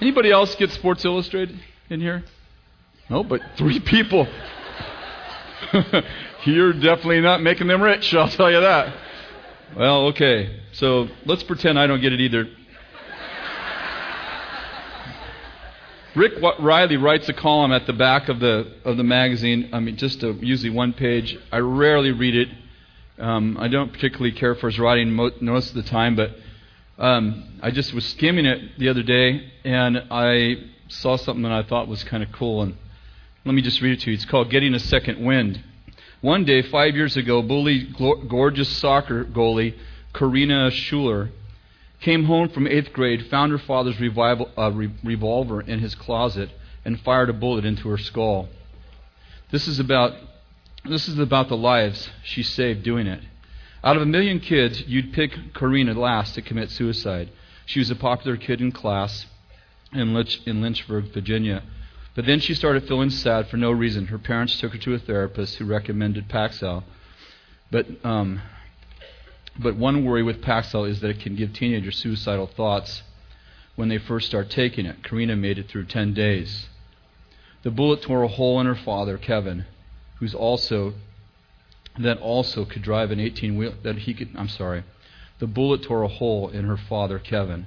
Anybody else get Sports Illustrated in here? No, but three people. You're definitely not making them rich, I'll tell you that. Well, okay. So let's pretend I don't get it either. Rick Reilly writes a column at the back of the of the magazine. I mean, just a, usually one page. I rarely read it. Um, I don't particularly care for his writing most of the time, but um, I just was skimming it the other day, and I saw something that I thought was kind of cool. And let me just read it to you. It's called "Getting a Second Wind." One day, five years ago, bully, gorgeous soccer goalie Karina Schuler came home from eighth grade, found her father's revival, uh, re- revolver in his closet, and fired a bullet into her skull. This is about this is about the lives she saved doing it. Out of a million kids, you'd pick Karina last to commit suicide. She was a popular kid in class in, Lynch, in Lynchburg, Virginia. But then she started feeling sad for no reason. Her parents took her to a therapist who recommended Paxil. But um, but one worry with Paxil is that it can give teenagers suicidal thoughts when they first start taking it. Karina made it through 10 days. The bullet tore a hole in her father, Kevin, who's also that also could drive an 18 wheel that he could I'm sorry. The bullet tore a hole in her father, Kevin,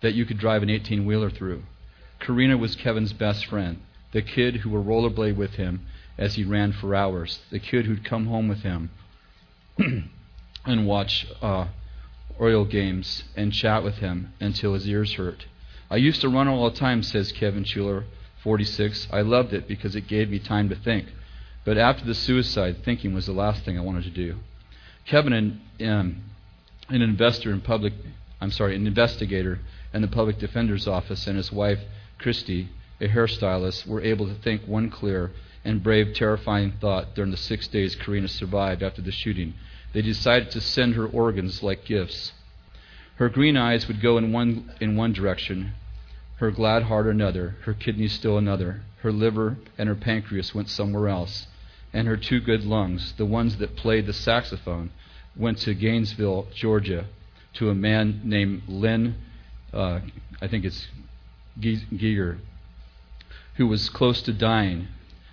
that you could drive an 18 wheeler through. Karina was Kevin's best friend, the kid who would rollerblade with him as he ran for hours, the kid who'd come home with him. and watch uh, Oriole games and chat with him until his ears hurt. I used to run all the time, says Kevin Schuler, 46. I loved it because it gave me time to think. But after the suicide, thinking was the last thing I wanted to do. Kevin, an, um, an investor in public, I'm sorry, an investigator in the public defender's office, and his wife, Christy, a hairstylist, were able to think one clear and brave, terrifying thought during the six days Karina survived after the shooting they decided to send her organs like gifts. Her green eyes would go in one, in one direction, her glad heart another, her kidneys still another, her liver and her pancreas went somewhere else, and her two good lungs, the ones that played the saxophone, went to Gainesville, Georgia, to a man named Lynn, uh, I think it's Geiger, who was close to dying.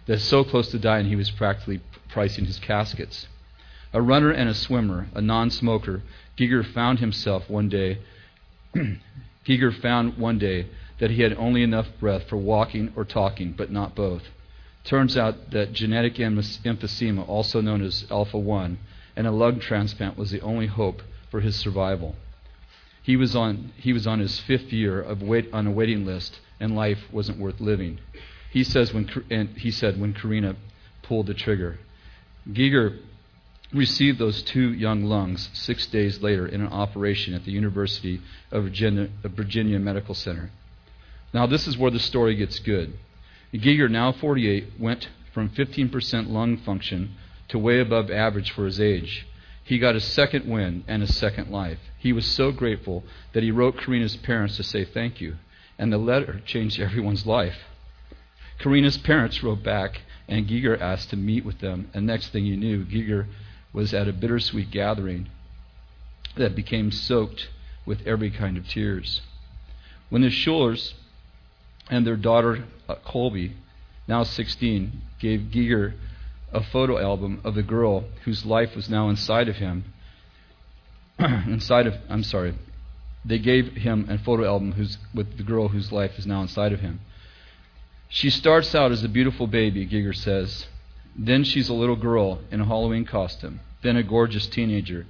That's so close to dying, he was practically pricing his caskets. A runner and a swimmer, a non smoker, Giger found himself one day. Giger found one day that he had only enough breath for walking or talking, but not both. Turns out that genetic emphysema, also known as alpha 1, and a lung transplant was the only hope for his survival. He was on, he was on his fifth year of wait, on a waiting list, and life wasn't worth living. He, says when, and he said when Karina pulled the trigger. Giger received those two young lungs six days later in an operation at the University of Virginia, of Virginia Medical Center. Now, this is where the story gets good. Giger, now 48, went from 15% lung function to way above average for his age. He got a second win and a second life. He was so grateful that he wrote Karina's parents to say thank you, and the letter changed everyone's life. Karina's parents wrote back, and Giger asked to meet with them, and next thing you knew, Giger was at a bittersweet gathering that became soaked with every kind of tears. When the Schulers and their daughter uh, Colby, now 16, gave Giger a photo album of the girl whose life was now inside of him, inside of, I'm sorry, they gave him a photo album who's, with the girl whose life is now inside of him. She starts out as a beautiful baby, Giger says. Then she's a little girl in a Halloween costume, then a gorgeous teenager,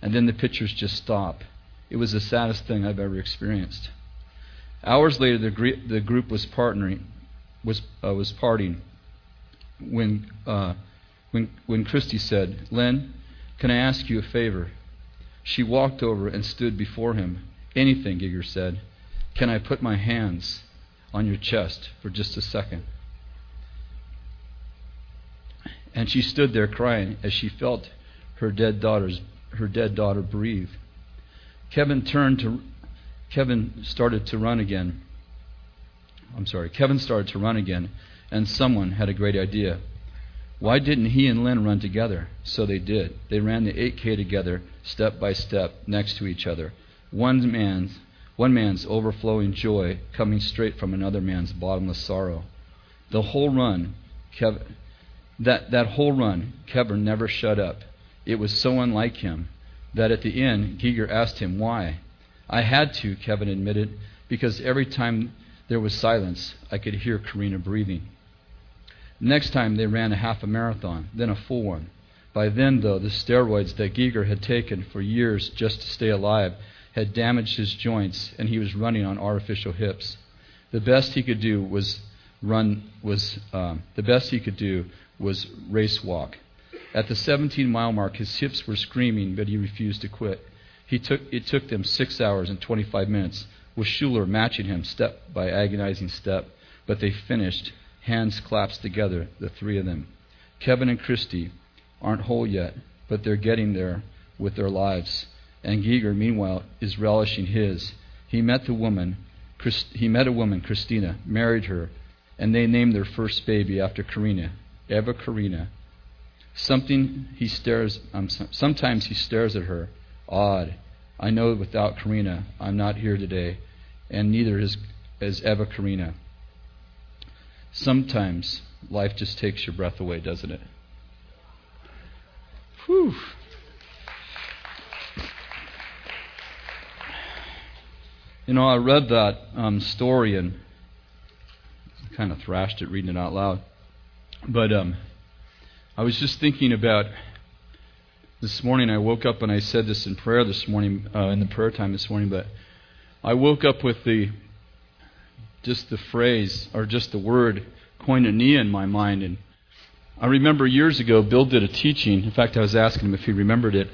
and then the pictures just stop. It was the saddest thing I've ever experienced. Hours later, the, gr- the group was partnering, was uh, was parting. When uh, when when Christy said, "Len, can I ask you a favor?" She walked over and stood before him. Anything, Giger said. Can I put my hands on your chest for just a second? And she stood there crying as she felt her dead daughter's her dead daughter breathe. Kevin turned to Kevin started to run again. I'm sorry, Kevin started to run again, and someone had a great idea. Why didn't he and Lynn run together? So they did. They ran the 8K together, step by step, next to each other. One man, one man's overflowing joy coming straight from another man's bottomless sorrow. The whole run, Kevin, that, that whole run, Kevin never shut up. It was so unlike him that at the end, Giger asked him why. I had to, Kevin admitted, because every time there was silence, I could hear Karina breathing. Next time they ran a half a marathon, then a full one. By then, though, the steroids that Giger had taken for years just to stay alive had damaged his joints, and he was running on artificial hips. The best he could do was run was um, the best he could do was race walk. At the 17 mile mark, his hips were screaming, but he refused to quit. He took, it took them six hours and 25 minutes, with Schuler matching him step by agonizing step, but they finished, hands clasped together, the three of them. Kevin and Christy aren't whole yet, but they're getting there with their lives and Giger, meanwhile, is relishing his. He met the woman, Christ, he met a woman, Christina, married her, and they named their first baby after Karina, Eva Karina. Something he stares. Um, sometimes he stares at her, odd. I know without Karina, I'm not here today, and neither is, is Eva Karina. Sometimes life just takes your breath away, doesn't it? Whew. You know, I read that um, story and kind of thrashed it reading it out loud. But um, I was just thinking about this morning. I woke up and I said this in prayer this morning, uh, in the prayer time this morning. But I woke up with the just the phrase or just the word koinonia in my mind. And I remember years ago, Bill did a teaching. In fact, I was asking him if he remembered it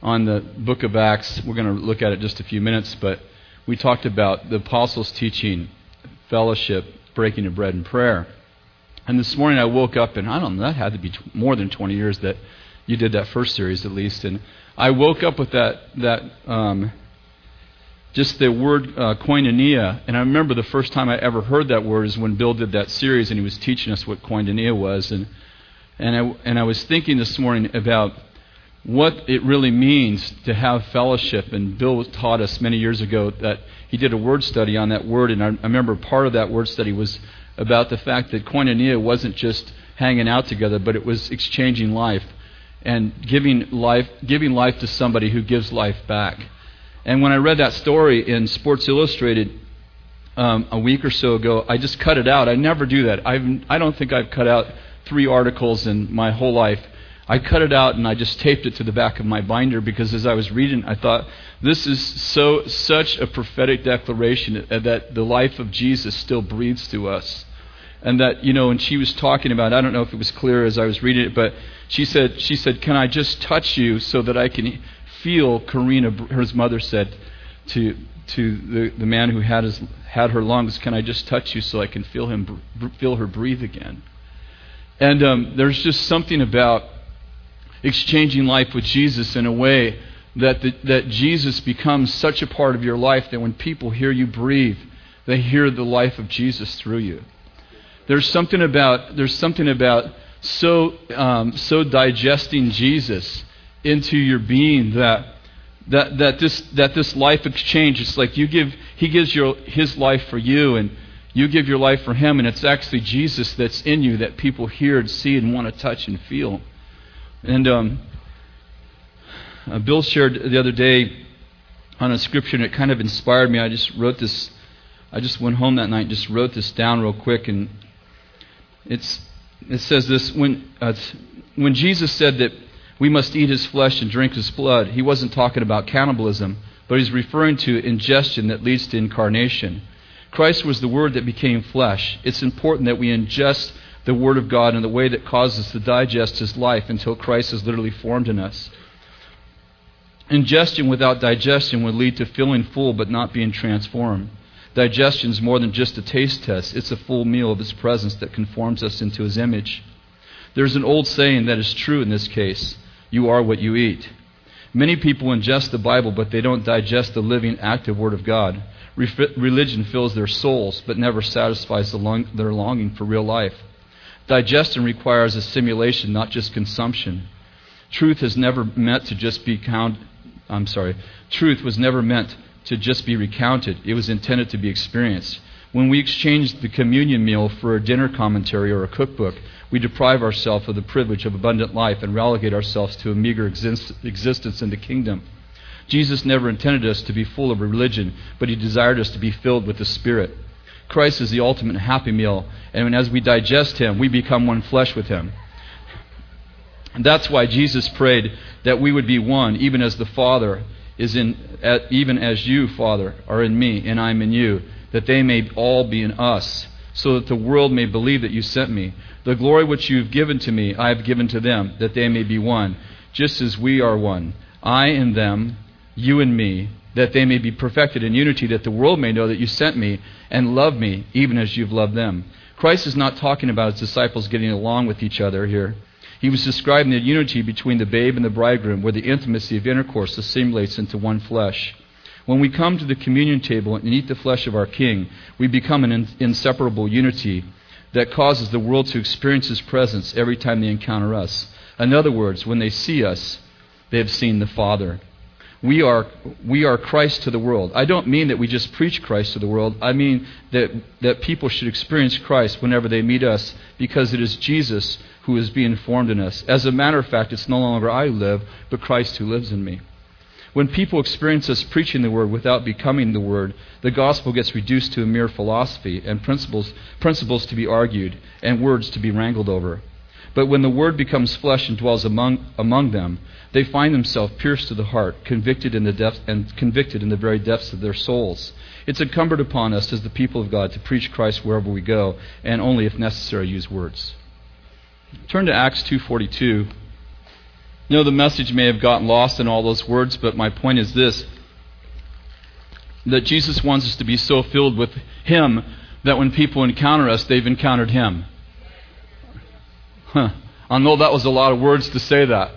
on the book of Acts. We're going to look at it just a few minutes, but we talked about the apostles' teaching, fellowship, breaking of bread, and prayer. And this morning I woke up, and I don't know, that had to be more than 20 years that you did that first series at least. And I woke up with that, that um, just the word uh, koinonia. And I remember the first time I ever heard that word is when Bill did that series and he was teaching us what koinonia was. And, and, I, and I was thinking this morning about what it really means to have fellowship. And Bill taught us many years ago that he did a word study on that word. And I, remember part of that word study was about the fact that koinonia wasn't just hanging out together, but it was exchanging life and giving life, giving life to somebody who gives life back. And when I read that story in Sports Illustrated um, a week or so ago, I just cut it out. I never do that. I've, I don't think I've cut out three articles in my whole life I cut it out and I just taped it to the back of my binder because as I was reading, I thought this is so such a prophetic declaration that the life of Jesus still breathes to us. And that, you know, and she was talking about, I don't know if it was clear as I was reading it, but she said, she said, Can I just touch you so that I can feel, Karina, her mother said to, to the, the man who had, his, had her lungs, Can I just touch you so I can feel, him, feel her breathe again? And um, there's just something about exchanging life with Jesus in a way that, the, that Jesus becomes such a part of your life that when people hear you breathe, they hear the life of Jesus through you. There's something about, there's something about so, um, so digesting Jesus into your being that, that, that, this, that this life exchange, it's like you give, he gives your, his life for you and you give your life for him and it's actually Jesus that's in you that people hear and see and want to touch and feel. And um, uh, Bill shared the other day on a scripture, and it kind of inspired me. I just wrote this. I just went home that night and just wrote this down real quick, and it's it says this when uh, when Jesus said that we must eat his flesh and drink his blood, he wasn't talking about cannibalism, but he's referring to ingestion that leads to incarnation. Christ was the Word that became flesh. It's important that we ingest the Word of God in the way that causes us to digest His life until Christ is literally formed in us. Ingestion without digestion would lead to feeling full but not being transformed. Digestion is more than just a taste test, it's a full meal of His presence that conforms us into His image. There's an old saying that is true in this case you are what you eat. Many people ingest the Bible, but they don't digest the living, active Word of God. Religion fills their souls, but never satisfies their longing for real life. Digestion requires assimilation, not just consumption. Truth has never meant to just be count. I'm sorry. Truth was never meant to just be recounted, it was intended to be experienced. When we exchange the communion meal for a dinner commentary or a cookbook, we deprive ourselves of the privilege of abundant life and relegate ourselves to a meager exist- existence in the kingdom. Jesus never intended us to be full of religion, but he desired us to be filled with the Spirit. Christ is the ultimate happy meal, and as we digest him, we become one flesh with him. And that's why Jesus prayed that we would be one, even as the Father is in, even as you, Father, are in me, and I'm in you that they may all be in us, so that the world may believe that you sent me. The glory which you have given to me, I have given to them, that they may be one, just as we are one. I and them, you and me, that they may be perfected in unity, that the world may know that you sent me and love me, even as you've loved them. Christ is not talking about his disciples getting along with each other here. He was describing the unity between the babe and the bridegroom, where the intimacy of intercourse assimilates into one flesh. When we come to the communion table and eat the flesh of our King, we become an inseparable unity that causes the world to experience His presence every time they encounter us. In other words, when they see us, they have seen the Father. We are, we are Christ to the world. I don't mean that we just preach Christ to the world. I mean that, that people should experience Christ whenever they meet us because it is Jesus who is being formed in us. As a matter of fact, it's no longer I who live, but Christ who lives in me. When people experience us preaching the Word without becoming the Word, the gospel gets reduced to a mere philosophy and principles, principles to be argued and words to be wrangled over. But when the Word becomes flesh and dwells among, among them, they find themselves pierced to the heart, convicted in the depth, and convicted in the very depths of their souls. It's incumbent upon us as the people of God to preach Christ wherever we go, and only if necessary use words. Turn to Acts 2:42. You know, the message may have gotten lost in all those words, but my point is this that Jesus wants us to be so filled with Him that when people encounter us, they've encountered Him. Huh. I know that was a lot of words to say that.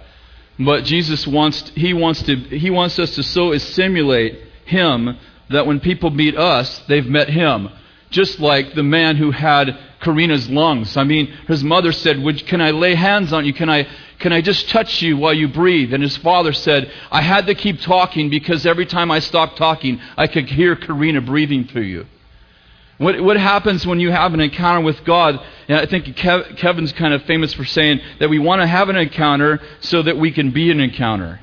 But Jesus wants, he wants, to, he wants us to so assimilate Him that when people meet us, they've met Him. Just like the man who had Karina's lungs. I mean, his mother said, Can I lay hands on you? Can I can I just touch you while you breathe? And his father said, I had to keep talking because every time I stopped talking, I could hear Karina breathing through you. What, what happens when you have an encounter with God? And I think Kev, Kevin's kind of famous for saying that we want to have an encounter so that we can be an encounter.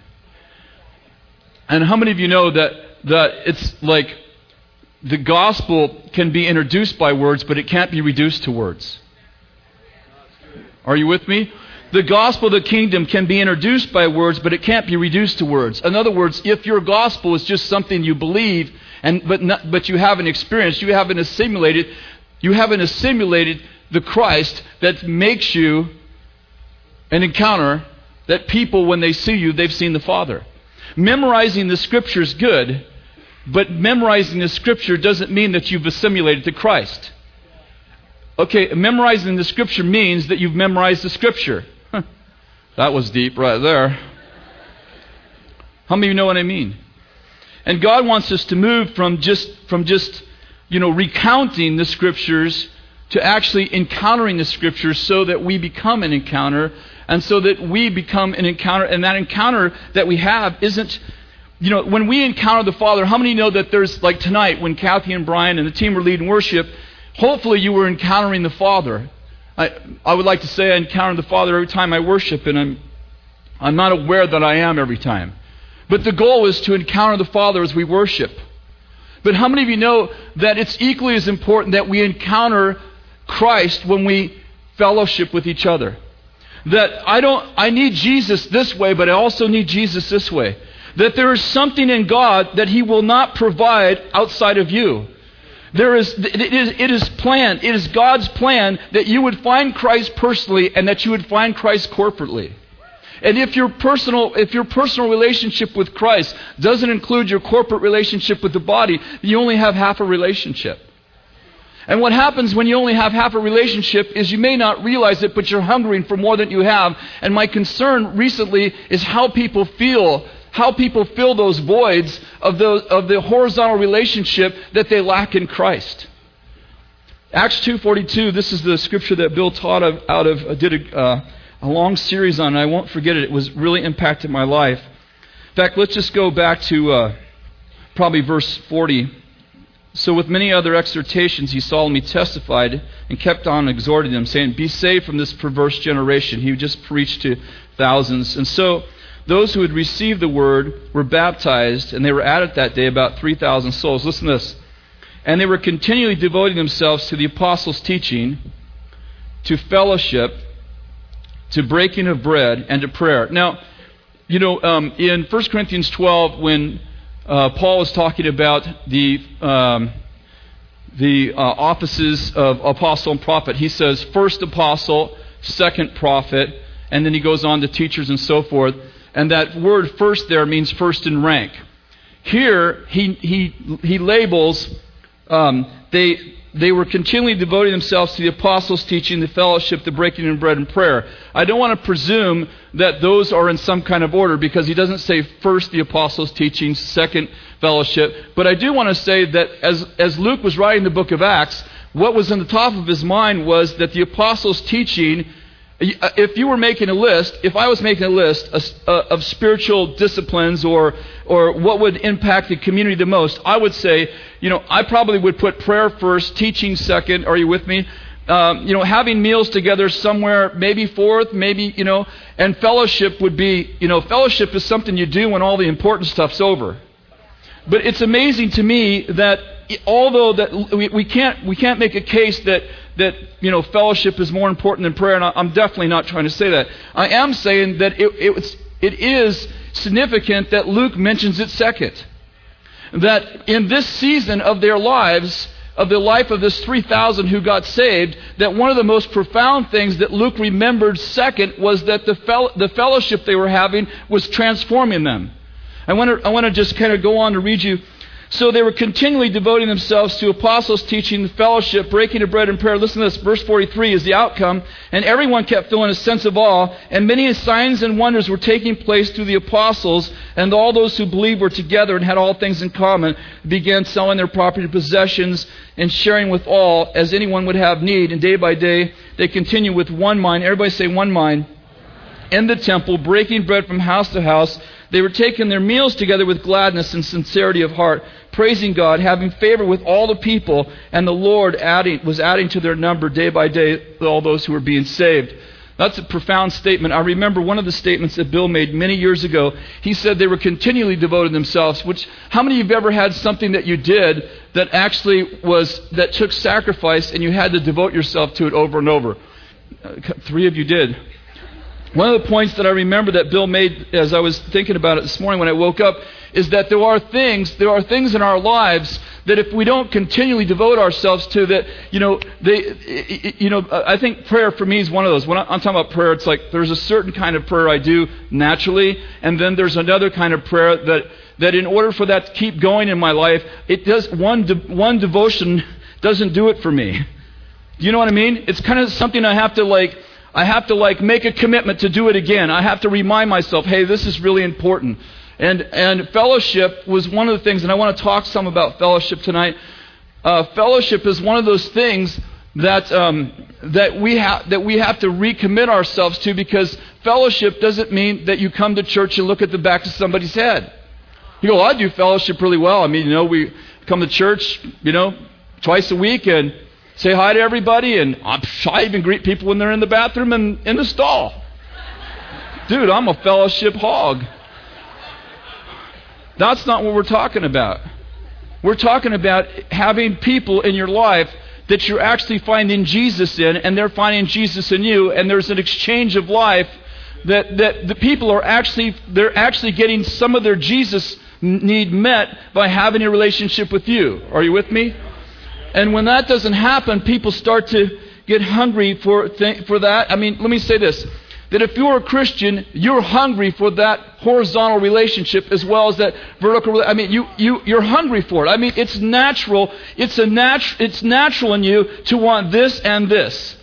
And how many of you know that, that it's like the gospel can be introduced by words, but it can't be reduced to words? Are you with me? The gospel of the kingdom can be introduced by words, but it can't be reduced to words. In other words, if your gospel is just something you believe, and, but, not, but you haven't experienced, you haven't assimilated, you haven't assimilated the Christ that makes you an encounter that people, when they see you, they've seen the Father. Memorizing the scripture is good, but memorizing the scripture doesn't mean that you've assimilated to Christ. Okay, memorizing the scripture means that you've memorized the scripture. That was deep right there. How many of you know what I mean? And God wants us to move from just from just you know recounting the scriptures to actually encountering the scriptures so that we become an encounter and so that we become an encounter and that encounter that we have isn't you know when we encounter the father how many know that there's like tonight when kathy and brian and the team were leading worship hopefully you were encountering the father I, I would like to say I encounter the Father every time I worship, and I'm, I'm not aware that I am every time. But the goal is to encounter the Father as we worship. But how many of you know that it's equally as important that we encounter Christ when we fellowship with each other? That I don't, I need Jesus this way, but I also need Jesus this way. That there is something in God that He will not provide outside of you. There is, it is, it is planned, it is God's plan that you would find Christ personally and that you would find Christ corporately. And if your personal, if your personal relationship with Christ doesn't include your corporate relationship with the body, you only have half a relationship. And what happens when you only have half a relationship is you may not realize it, but you're hungering for more than you have. And my concern recently is how people feel how people fill those voids of the, of the horizontal relationship that they lack in Christ. Acts 2.42, this is the scripture that Bill taught of, out of, uh, did a, uh, a long series on, I won't forget it. It was really impacted my life. In fact, let's just go back to uh, probably verse 40. So, with many other exhortations, he solemnly testified and kept on exhorting them, saying, Be saved from this perverse generation. He just preached to thousands. And so, those who had received the word were baptized, and they were added that day about 3,000 souls. Listen to this. And they were continually devoting themselves to the apostles' teaching, to fellowship, to breaking of bread, and to prayer. Now, you know, um, in 1 Corinthians 12, when uh, Paul is talking about the, um, the uh, offices of apostle and prophet, he says, first apostle, second prophet, and then he goes on to teachers and so forth. And that word first there means first in rank. Here, he, he, he labels, um, they, they were continually devoting themselves to the apostles' teaching, the fellowship, the breaking of bread, and prayer. I don't want to presume that those are in some kind of order because he doesn't say first the apostles' teaching, second fellowship. But I do want to say that as, as Luke was writing the book of Acts, what was in the top of his mind was that the apostles' teaching if you were making a list, if I was making a list uh, of spiritual disciplines or, or what would impact the community the most, I would say, you know, I probably would put prayer first, teaching second. Are you with me? Um, you know, having meals together somewhere, maybe fourth, maybe, you know, and fellowship would be, you know, fellowship is something you do when all the important stuff's over. But it's amazing to me that although that we, we, can't, we can't make a case that, that you know, fellowship is more important than prayer, and I'm definitely not trying to say that. I am saying that it, it's, it is significant that Luke mentions it second. That in this season of their lives, of the life of this 3,000 who got saved, that one of the most profound things that Luke remembered second was that the, fel- the fellowship they were having was transforming them. I want to I want to just kind of go on to read you so they were continually devoting themselves to apostles' teaching, fellowship, breaking of bread, and prayer. Listen to this. Verse 43 is the outcome. And everyone kept feeling a sense of awe, and many signs and wonders were taking place through the apostles, and all those who believed were together and had all things in common, began selling their property and possessions and sharing with all as anyone would have need. And day by day, they continued with one mind. Everybody say one mind. In the temple, breaking bread from house to house. They were taking their meals together with gladness and sincerity of heart praising God, having favor with all the people, and the Lord adding, was adding to their number day by day all those who were being saved. That's a profound statement. I remember one of the statements that Bill made many years ago. He said they were continually devoting themselves, which how many of you have ever had something that you did that actually was that took sacrifice and you had to devote yourself to it over and over? Uh, three of you did. One of the points that I remember that Bill made as I was thinking about it this morning when I woke up is that there are things, there are things in our lives that if we don't continually devote ourselves to that, you know, they, you know, I think prayer for me is one of those. When I'm talking about prayer, it's like there's a certain kind of prayer I do naturally, and then there's another kind of prayer that, that in order for that to keep going in my life, it does, one, de, one devotion doesn't do it for me. Do You know what I mean? It's kind of something I have to like, I have to like make a commitment to do it again. I have to remind myself, hey, this is really important. And, and fellowship was one of the things, and I want to talk some about fellowship tonight. Uh, fellowship is one of those things that, um, that, we ha- that we have to recommit ourselves to because fellowship doesn't mean that you come to church and look at the back of somebody's head. You go, well, I do fellowship really well. I mean, you know, we come to church, you know, twice a week and say hi to everybody, and I even greet people when they're in the bathroom and in the stall. Dude, I'm a fellowship hog. That's not what we're talking about. We're talking about having people in your life that you're actually finding Jesus in, and they're finding Jesus in you, and there's an exchange of life that, that the people are actually they're actually getting some of their Jesus need met by having a relationship with you. Are you with me? And when that doesn't happen, people start to get hungry for, th- for that. I mean, let me say this that if you're a Christian, you're hungry for that horizontal relationship as well as that vertical. I mean, you, you, you're hungry for it. I mean, it's natural. It's, a natu- it's natural in you to want this and this.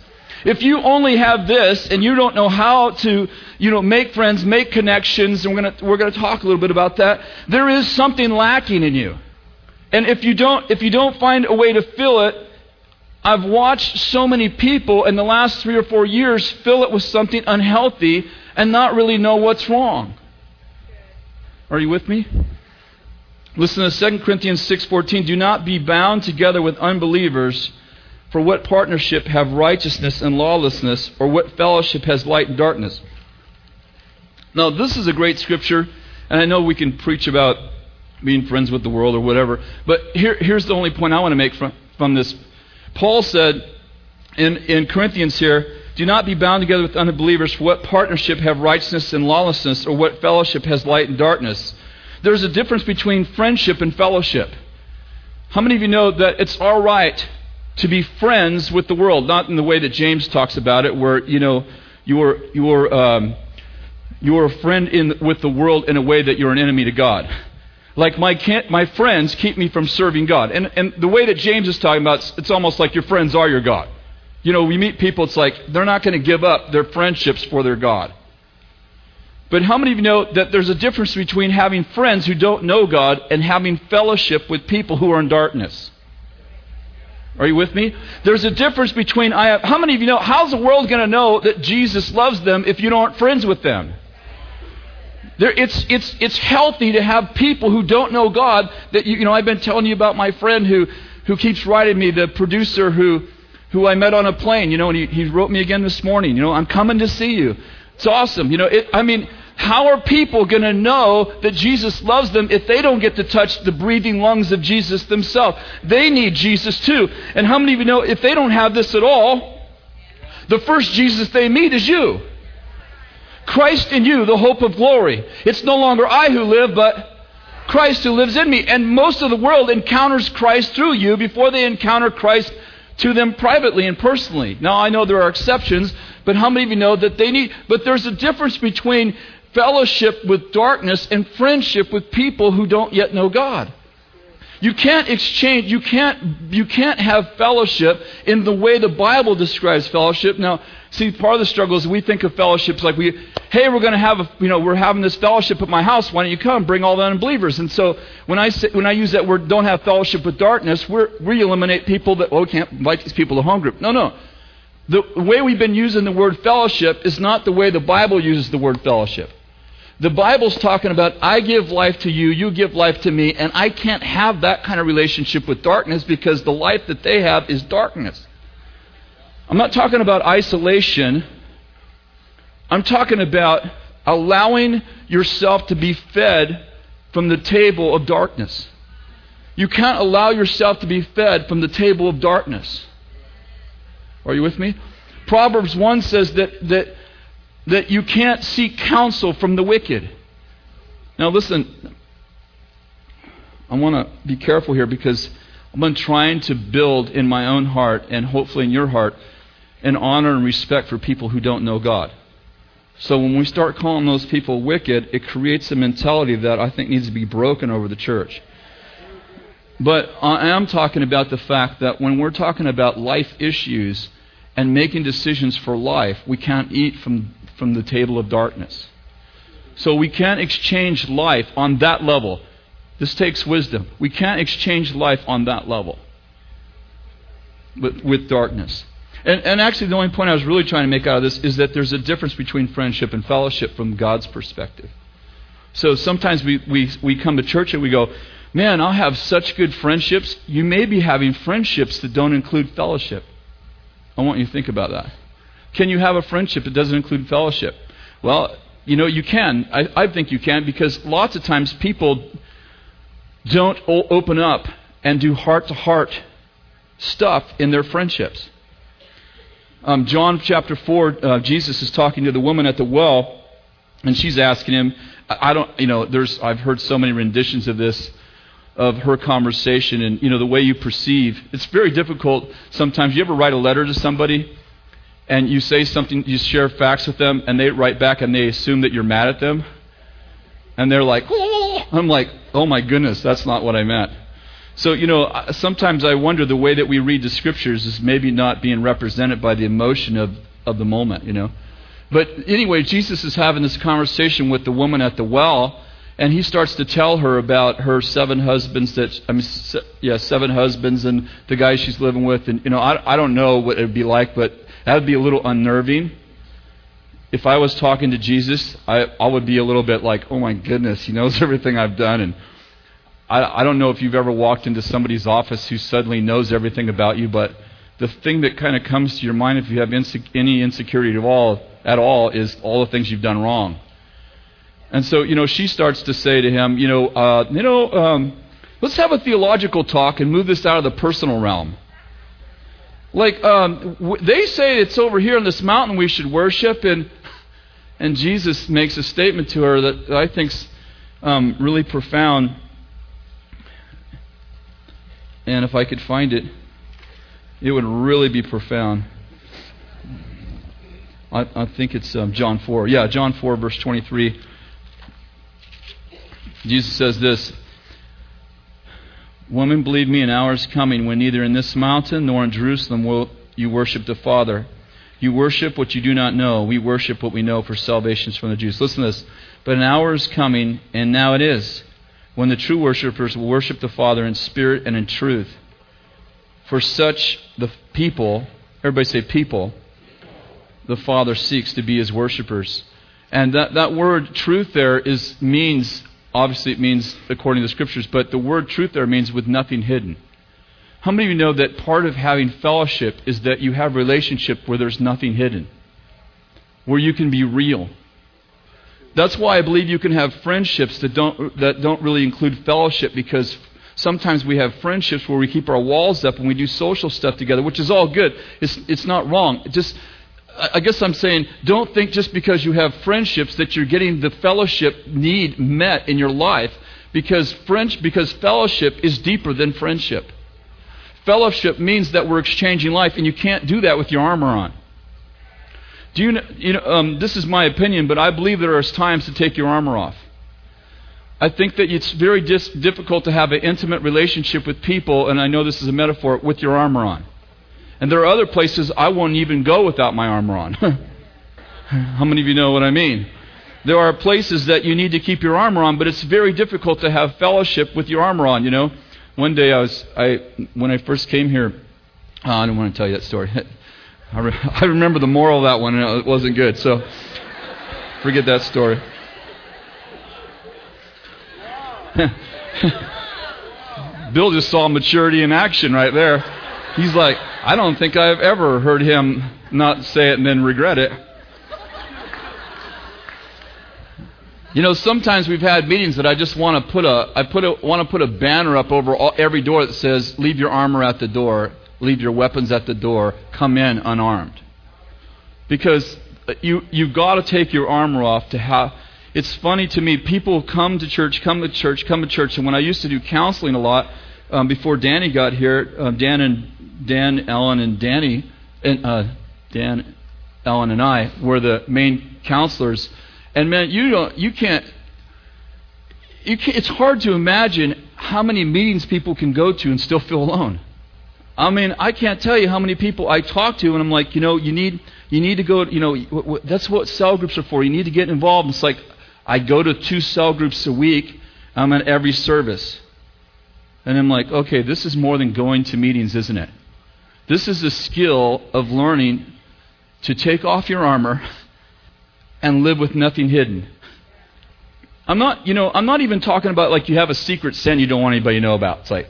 If you only have this and you don't know how to, you know, make friends, make connections, and we're going we're gonna talk a little bit about that, there is something lacking in you. And if you don't, if you don't find a way to fill it, I've watched so many people in the last three or four years fill it with something unhealthy and not really know what's wrong. Are you with me? Listen to 2 Corinthians 6:14, "Do not be bound together with unbelievers, for what partnership have righteousness and lawlessness, or what fellowship has light and darkness?" Now, this is a great scripture, and I know we can preach about being friends with the world or whatever, but here, here's the only point I want to make from, from this. Paul said in, in Corinthians here, do not be bound together with unbelievers, for what partnership have righteousness and lawlessness, or what fellowship has light and darkness? There's a difference between friendship and fellowship. How many of you know that it's all right to be friends with the world? Not in the way that James talks about it, where, you know, you're, you're, um, you're a friend in, with the world in a way that you're an enemy to God. Like my, my friends keep me from serving God. And, and the way that James is talking about, it's, almost like your friends are your God. You know, we meet people, it's like they're not going to give up their friendships for their God. But how many of you know that there's a difference between having friends who don't know God and having fellowship with people who are in darkness? Are you with me? There's a difference between I have, how many of you know how's the world going to know that Jesus loves them if you aren't friends with them? There, it's, it's, it's healthy to have people who don't know God that you, you know I've been telling you about my friend who who keeps writing me the producer who who I met on a plane, you know, and he, he wrote me again this morning, you know, I'm coming to see you. It's awesome. You know, it, I mean, how are people going to know that Jesus loves them if they don't get to touch the breathing lungs of Jesus themselves? They need Jesus too. And how many of you know if they don't have this at all, the first Jesus they meet is you? Christ in you, the hope of glory. It's no longer I who live, but Christ who lives in me. And most of the world encounters Christ through you before they encounter Christ to them privately and personally. Now, I know there are exceptions, but how many of you know that they need, but there's a difference between fellowship with darkness and friendship with people who don't yet know God. You can't exchange, you can't, you can't have fellowship in the way the Bible describes fellowship. Now, see, part of the struggle is we think of fellowships like we, hey, we're going to have, a, you know, we're having this fellowship at my house. Why don't you come? Bring all the unbelievers. And so when I say, when I use that word, don't have fellowship with darkness, we're, we eliminate people that, oh, we can't invite these people to home group. No, no. The way we've been using the word fellowship is not the way the Bible uses the word fellowship. The Bible's talking about, I give life to you, you give life to me, and I can't have that kind of relationship with darkness because the life that they have is darkness. I'm not talking about isolation. I'm talking about allowing yourself to be fed from the table of darkness. You can't allow yourself to be fed from the table of darkness. Are you with me? Proverbs 1 says that, that that you can't seek counsel from the wicked. Now, listen, I want to be careful here because I'm trying to build in my own heart and hopefully in your heart an honor and respect for people who don't know God. So when we start calling those people wicked, it creates a mentality that I think needs to be broken over the church. But I am talking about the fact that when we're talking about life issues and making decisions for life, we can't eat from from the table of darkness. So we can't exchange life on that level. This takes wisdom. We can't exchange life on that level with, with darkness. And, and actually, the only point I was really trying to make out of this is that there's a difference between friendship and fellowship from God's perspective. So sometimes we, we, we come to church and we go, Man, I'll have such good friendships. You may be having friendships that don't include fellowship. I want you to think about that. Can you have a friendship that doesn't include fellowship? Well, you know, you can. I, I think you can because lots of times people don't open up and do heart to heart stuff in their friendships. Um, John chapter 4, uh, Jesus is talking to the woman at the well, and she's asking him, I, I don't, you know, there's, I've heard so many renditions of this, of her conversation, and, you know, the way you perceive. It's very difficult sometimes. You ever write a letter to somebody? and you say something, you share facts with them, and they write back and they assume that you're mad at them. And they're like. I'm like, oh my goodness, that's not what I meant. So, you know, sometimes I wonder the way that we read the scriptures is maybe not being represented by the emotion of, of the moment, you know. But anyway, Jesus is having this conversation with the woman at the well, and he starts to tell her about her seven husbands that I mean, yeah, seven husbands and the guy she's living with, and you know, I, I don't know what it'd be like, but that would be a little unnerving. If I was talking to Jesus, I, I would be a little bit like, oh my goodness, he knows everything I've done. And I, I don't know if you've ever walked into somebody's office who suddenly knows everything about you, but the thing that kind of comes to your mind if you have any insecurity at all, at all is all the things you've done wrong. And so, you know, she starts to say to him, you know, uh, you know, um, let's have a theological talk and move this out of the personal realm. Like, um, w- they say it's over here on this mountain we should worship, and and Jesus makes a statement to her that I think's um, really profound. And if I could find it, it would really be profound. I, I think it's um, John 4. Yeah, John 4, verse 23. Jesus says this Woman, believe me, an hour is coming when neither in this mountain nor in Jerusalem will you worship the Father. You worship what you do not know. We worship what we know, for salvation is from the Jews. Listen to this. But an hour is coming, and now it is, when the true worshippers will worship the Father in spirit and in truth. For such the people, everybody say people, the Father seeks to be his worshippers. And that, that word truth there is means obviously it means according to the scriptures, but the word truth there means with nothing hidden. How many of you know that part of having fellowship is that you have relationship where there's nothing hidden? Where you can be real. That's why I believe you can have friendships that don't that don't really include fellowship because sometimes we have friendships where we keep our walls up and we do social stuff together, which is all good. It's it's not wrong. Just I guess I'm saying don't think just because you have friendships that you're getting the fellowship need met in your life because French because fellowship is deeper than friendship. Fellowship means that we're exchanging life, and you can't do that with your armor on. Do you know, you know um, this is my opinion, but I believe there are times to take your armor off. I think that it's very dis- difficult to have an intimate relationship with people, and I know this is a metaphor, with your armor on. And there are other places I won't even go without my armor on. How many of you know what I mean? There are places that you need to keep your armor on, but it's very difficult to have fellowship with your armor on, you know. One day I was, I, when I first came here, oh, I don't want to tell you that story. I, re- I remember the moral of that one, and it wasn't good, so forget that story. Bill just saw maturity in action right there. He's like, I don't think I've ever heard him not say it and then regret it. You know, sometimes we've had meetings that I just want to put a I put a, want to put a banner up over all, every door that says "Leave your armor at the door, leave your weapons at the door, come in unarmed." Because you you've got to take your armor off to have. It's funny to me. People come to church, come to church, come to church, and when I used to do counseling a lot um, before Danny got here, um, Dan and Dan, Ellen, and Danny, and uh, Dan, Ellen, and I were the main counselors and man, you don't, you can't, you can't, it's hard to imagine how many meetings people can go to and still feel alone. I mean, I can't tell you how many people I talk to, and I'm like, you know, you need, you need to go, you know, that's what cell groups are for. You need to get involved. It's like, I go to two cell groups a week. I'm at every service. And I'm like, okay, this is more than going to meetings, isn't it? This is a skill of learning to take off your armor and live with nothing hidden. I'm not, you know, I'm not even talking about like you have a secret sin you don't want anybody to know about. It's like,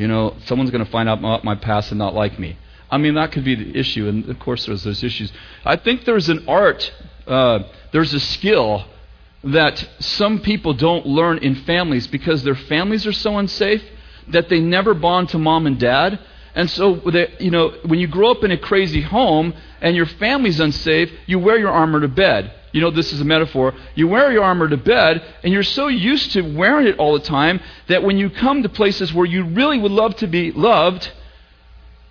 you know, someone's going to find out my, my past and not like me. I mean, that could be the issue, and of course, there's those issues. I think there's an art, uh, there's a skill that some people don't learn in families because their families are so unsafe that they never bond to mom and dad. And so, they, you know, when you grow up in a crazy home and your family's unsafe, you wear your armor to bed. You know, this is a metaphor. You wear your armor to bed, and you're so used to wearing it all the time that when you come to places where you really would love to be loved,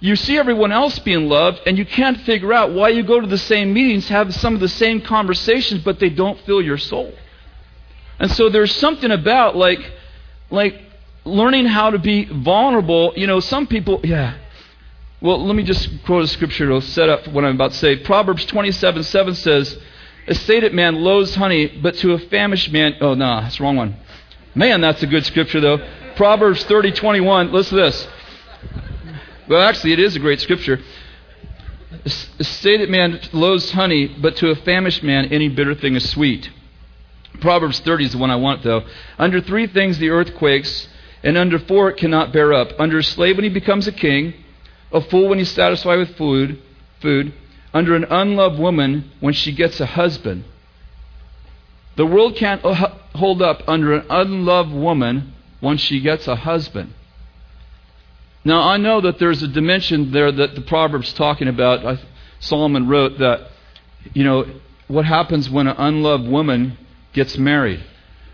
you see everyone else being loved, and you can't figure out why you go to the same meetings, have some of the same conversations, but they don't fill your soul. And so there's something about like, like learning how to be vulnerable. You know, some people, yeah. Well, let me just quote a scripture to set up what I'm about to say. Proverbs 27 7 says, a sated man loathes honey, but to a famished man, oh, no, nah, that's the wrong one. Man, that's a good scripture, though. Proverbs 30, 21. Listen to this. Well, actually, it is a great scripture. A sated man loathes honey, but to a famished man, any bitter thing is sweet. Proverbs 30 is the one I want, though. Under three things the earth quakes, and under four it cannot bear up. Under a slave when he becomes a king, a fool when he's satisfied with food, food, under an unloved woman when she gets a husband. The world can't hold up under an unloved woman once she gets a husband. Now, I know that there's a dimension there that the Proverbs talking about. Solomon wrote that, you know, what happens when an unloved woman gets married.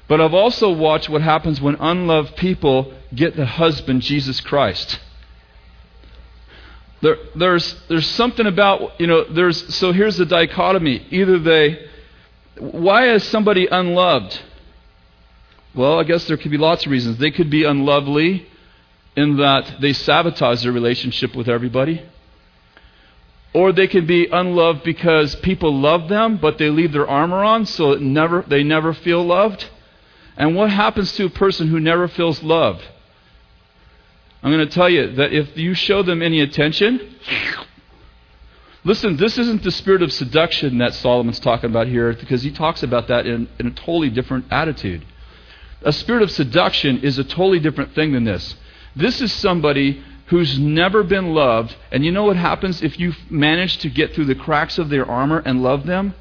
But I've also watched what happens when unloved people get the husband, Jesus Christ. There, there's, there's something about, you know, there's, so here's the dichotomy. Either they, why is somebody unloved? Well, I guess there could be lots of reasons. They could be unlovely in that they sabotage their relationship with everybody. Or they can be unloved because people love them, but they leave their armor on, so never, they never feel loved. And what happens to a person who never feels loved? I'm going to tell you that if you show them any attention, listen, this isn't the spirit of seduction that Solomon's talking about here, because he talks about that in, in a totally different attitude. A spirit of seduction is a totally different thing than this. This is somebody who's never been loved, and you know what happens if you manage to get through the cracks of their armor and love them?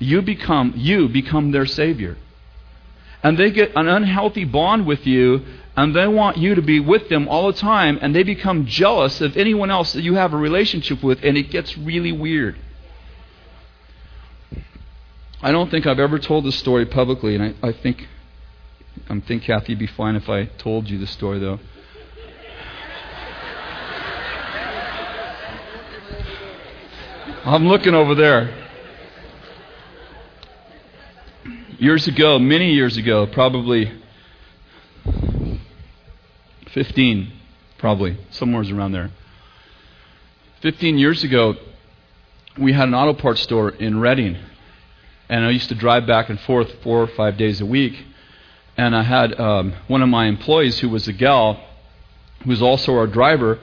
You become you become their savior and they get an unhealthy bond with you, and they want you to be with them all the time, and they become jealous of anyone else that you have a relationship with, and it gets really weird. I don't think I've ever told this story publicly, and I, I think I think Kathy would be fine if I told you the story, though. I'm looking over there. Years ago, many years ago, probably 15, probably, somewhere around there. 15 years ago, we had an auto parts store in Redding. And I used to drive back and forth four or five days a week. And I had um, one of my employees, who was a gal, who was also our driver,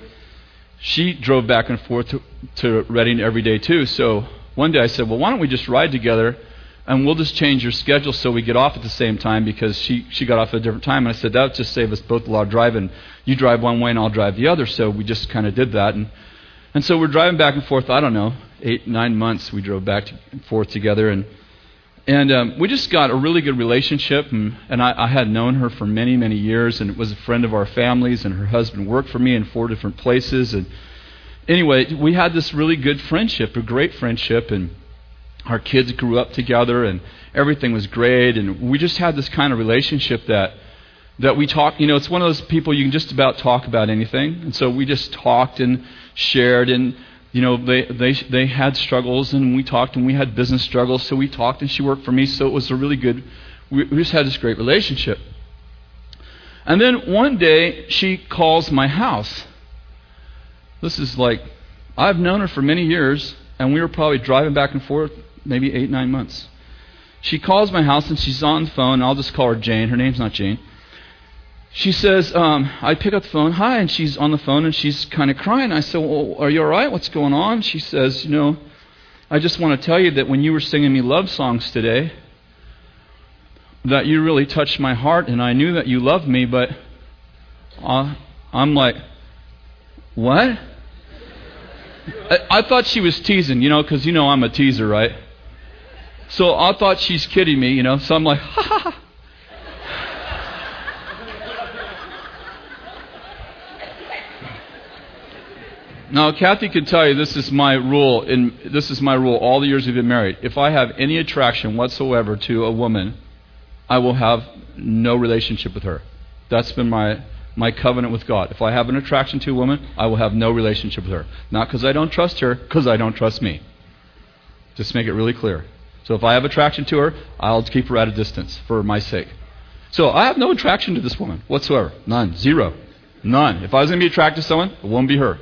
she drove back and forth to, to Redding every day too. So one day I said, Well, why don't we just ride together? And we'll just change your schedule so we get off at the same time because she, she got off at a different time. And I said, that would just save us both a lot of driving. You drive one way and I'll drive the other. So we just kind of did that. And, and so we're driving back and forth, I don't know, eight, nine months we drove back and forth together. And, and um, we just got a really good relationship. And, and I, I had known her for many, many years and was a friend of our families. And her husband worked for me in four different places. And anyway, we had this really good friendship, a great friendship. And our kids grew up together and everything was great. And we just had this kind of relationship that that we talk you know it's one of those people you can just about talk about anything. And so we just talked and shared and you know they they they had struggles and we talked and we had business struggles. So we talked and she worked for me. So it was a really good we, we just had this great relationship. And then one day she calls my house. This is like I've known her for many years and we were probably driving back and forth maybe eight, nine months. She calls my house and she's on the phone. I'll just call her Jane. Her name's not Jane. She says, um, I pick up the phone. Hi. And she's on the phone and she's kind of crying. I said, Well, are you all right? What's going on? She says, You know, I just want to tell you that when you were singing me love songs today, that you really touched my heart and I knew that you loved me, but uh, I'm like, What? I, I thought she was teasing, you know, because you know I'm a teaser, right? So I thought she's kidding me, you know. So I'm like, ha ha ha. Now, Kathy can tell you this is my rule. In this is my rule. All the years we've been married, if I have any attraction whatsoever to a woman, I will have no relationship with her. That's been my my covenant with God. If I have an attraction to a woman, I will have no relationship with her. Not because I don't trust her, because I don't trust me. Just make it really clear. So if I have attraction to her, I'll keep her at a distance for my sake. So I have no attraction to this woman whatsoever. None. Zero. None. If I was going to be attracted to someone, it won't be her.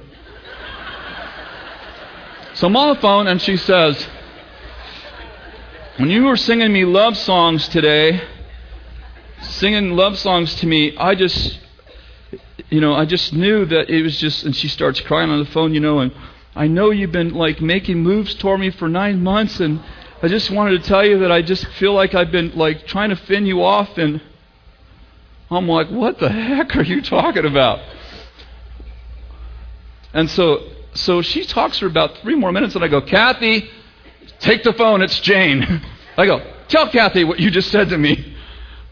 so I'm on the phone and she says, When you were singing me love songs today, singing love songs to me, I just, you know, I just knew that it was just, and she starts crying on the phone, you know, and I know you've been like making moves toward me for nine months, and I just wanted to tell you that I just feel like I've been like trying to fin you off and I'm like, what the heck are you talking about? And so, so she talks for about three more minutes, and I go, Kathy, take the phone. It's Jane. I go, tell Kathy what you just said to me.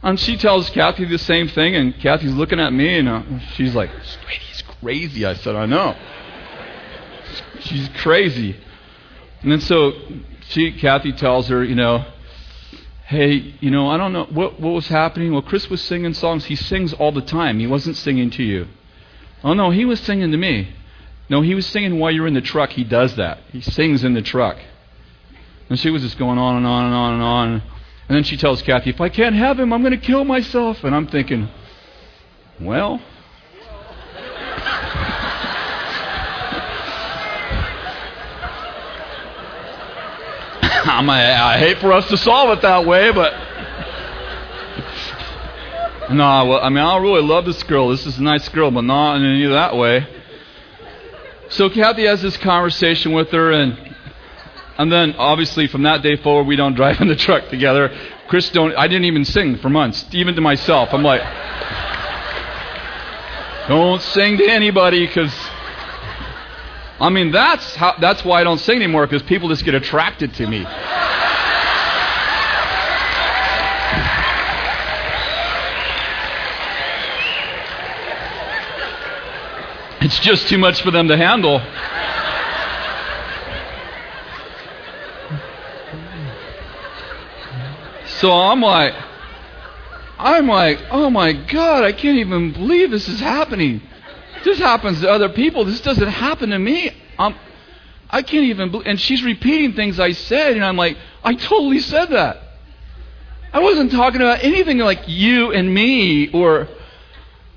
And she tells Kathy the same thing, and Kathy's looking at me, and uh, she's like, He's crazy. I said, I know. She's crazy. And then so she, Kathy tells her, you know, hey, you know, I don't know what, what was happening. Well, Kris was singing songs. He sings all the time. He wasn't singing to you. Oh, no, he was singing to me. No, he was singing while you're in the truck. He does that. He sings in the truck. And she was just going on and on and on and on. And then she tells Kathy, if I can't have him, I'm going to kill myself. And I'm thinking, well. I'm, I hate for us to solve it that way, but. No, well, I mean, I really love this girl. This is a nice girl, but not in any that way. So Kathy has this conversation with her, and and then obviously from that day forward, we don't drive in the truck together. Kris don't. I didn't even sing for months, even to myself. I'm like, don't sing to anybody, because I mean that's how. That's why I don't sing anymore, because people just get attracted to me. It's just too much for them to handle. So I'm like, I'm like, oh my God, I can't even believe this is happening. This happens to other people. This doesn't happen to me. I'm, I can't even believe. And she's repeating things I said, and I'm like, I totally said that. I wasn't talking about anything like you and me or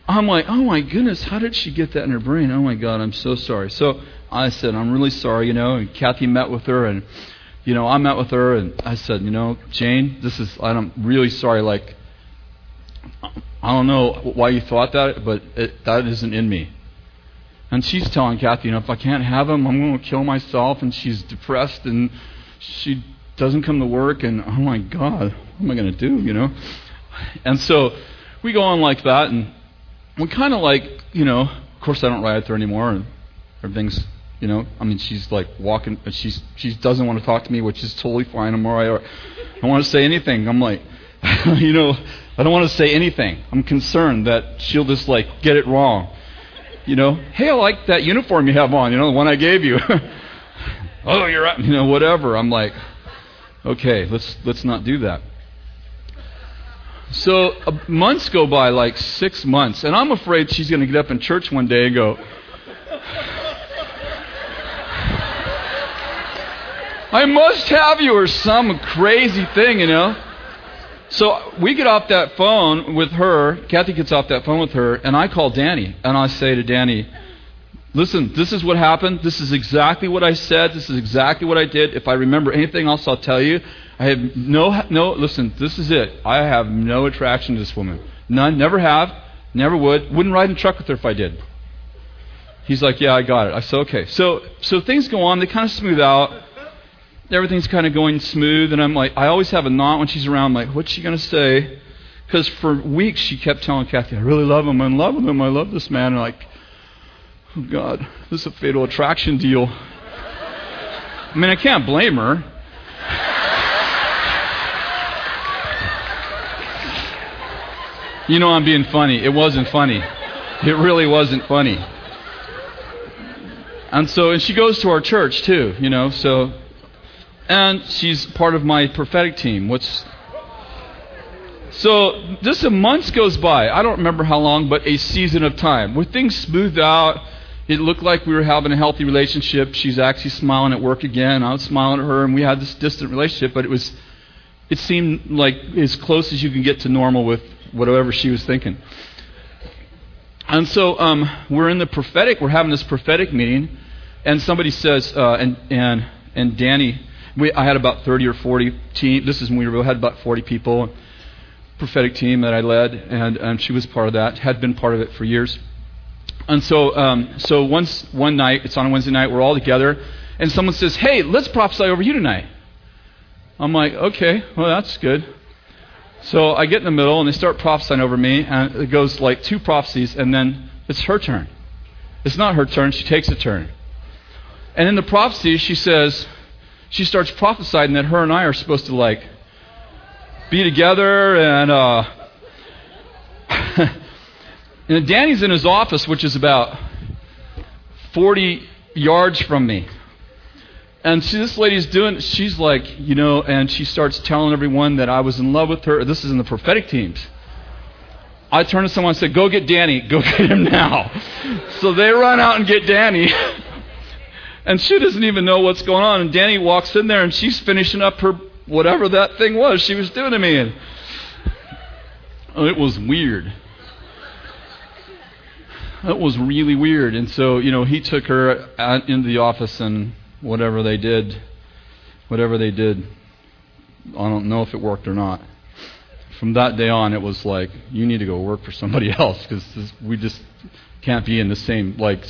I'm like, oh my goodness, how did she get that in her brain? Oh my God, I'm so sorry. So I said, I'm really sorry, you know. And Kathy met with her, and you know, I met with her, and I said, you know, Jane, this is, I'm really sorry. Like, I don't know why you thought that, but it, that isn't in me. And she's telling Kathy, you know, if I can't have him, I'm going to kill myself. And she's depressed, and she doesn't come to work, and oh my God, what am I going to do, you know? And so we go on like that, and we kind of like, you know, of course I don't ride with her anymore, and everything's, you know, I mean, she's like walking, she's she doesn't want to talk to me, which is totally fine. I'm all right. I don't want to say anything. I'm like, you know, I don't want to say anything. I'm concerned that she'll just like get it wrong. You know, hey, I like that uniform you have on. You know, the one I gave you. oh, you're right. You know, whatever. I'm like, okay, let's let's not do that. So uh, months go by, like six months, and I'm afraid she's going to get up in church one day and go, I must have you, or some crazy thing, you know. So we get off that phone with her. Kathy gets off that phone with her, and I call Danny, and I say to Danny, Listen, this is what happened. This is exactly what I said. This is exactly what I did. If I remember anything else, I'll tell you. I have no, no, listen, this is it. I have no attraction to this woman. None, never have, never would. Wouldn't ride in a truck with her if I did. He's like, yeah, I got it. I said, okay. So, so things go on. They kind of smooth out. Everything's kind of going smooth. And I'm like, I always have a knot when she's around. Like, what's she going to say? Because for weeks she kept telling Kathy, I really love him. I'm in love with him. I love this man. And like, oh God, this is a fatal attraction deal. I mean, I can't blame her. You know I'm being funny. It wasn't funny. It really wasn't funny. And so, and she goes to our church too, you know, so, and she's part of my prophetic team, which, so just a month goes by. I don't remember how long, but a season of time where things smoothed out. It looked like we were having a healthy relationship. She's actually smiling at work again. I was smiling at her, and we had this distant relationship, but it was, it seemed like as close as you can get to normal with whatever she was thinking. And so um, we're in the prophetic. We're having this prophetic meeting, and somebody says, uh, and and and Danny, we, I had about thirty or forty team. This is when we had about forty people, prophetic team that I led, and and she was part of that. Had been part of it for years. And so um, so once one night, it's on a Wednesday night. We're all together, and someone says, "Hey, let's prophesy over you tonight." I'm like, "Okay, well that's good." So I get in the middle, and they start prophesying over me, and it goes like two prophecies, and then it's her turn. It's not her turn, she takes a turn. And in the prophecy, she says, she starts prophesying that her and I are supposed to like be together and uh and Danny's in his office which is about 40 yards from me. And see, this lady's doing, she's like, you know, and she starts telling everyone that I was in love with her. This is in the prophetic teams. I turn to someone and say, Go get Danny. Go get him now. So they run out and get Danny. and she doesn't even know what's going on. And Danny walks in there and she's finishing up her whatever that thing was she was doing to me. And oh, it was weird. It was really weird. And so, you know, he took her out into the office and whatever they did, whatever they did, I don't know if it worked or not from that day on, it was like, you need to go work for somebody else because we just can't be in the same, like,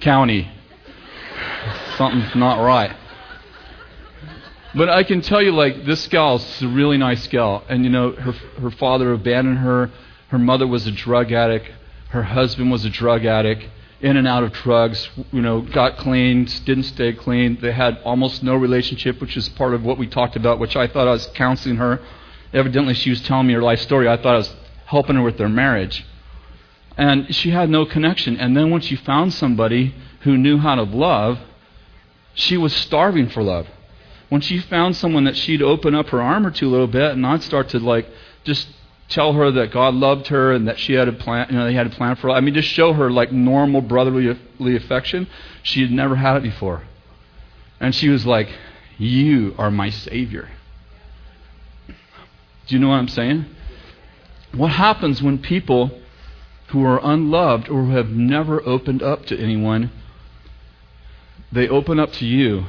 county. Something's not right. But I can tell you, like, this gal is a really nice gal. And, you know, her, her father abandoned her. Her mother was a drug addict. Her husband was a drug addict. In and out of drugs, you know, got clean, didn't stay clean. They had almost no relationship, which is part of what we talked about, which I thought I was counseling her evidently she was telling me her life story. I thought I was helping her with their marriage. And she had no connection. And then when she found somebody who knew how to love, she was starving for love. When she found someone that she'd open up her armor to a little bit, and I'd start to like just tell her that God loved her and that she had a plan, you know, they had a plan for. Her. I mean, just show her like normal brotherly affection. She had never had it before, and she was like, "You are my savior." Do you know what I'm saying? What happens when people who are unloved or who have never opened up to anyone, they open up to you?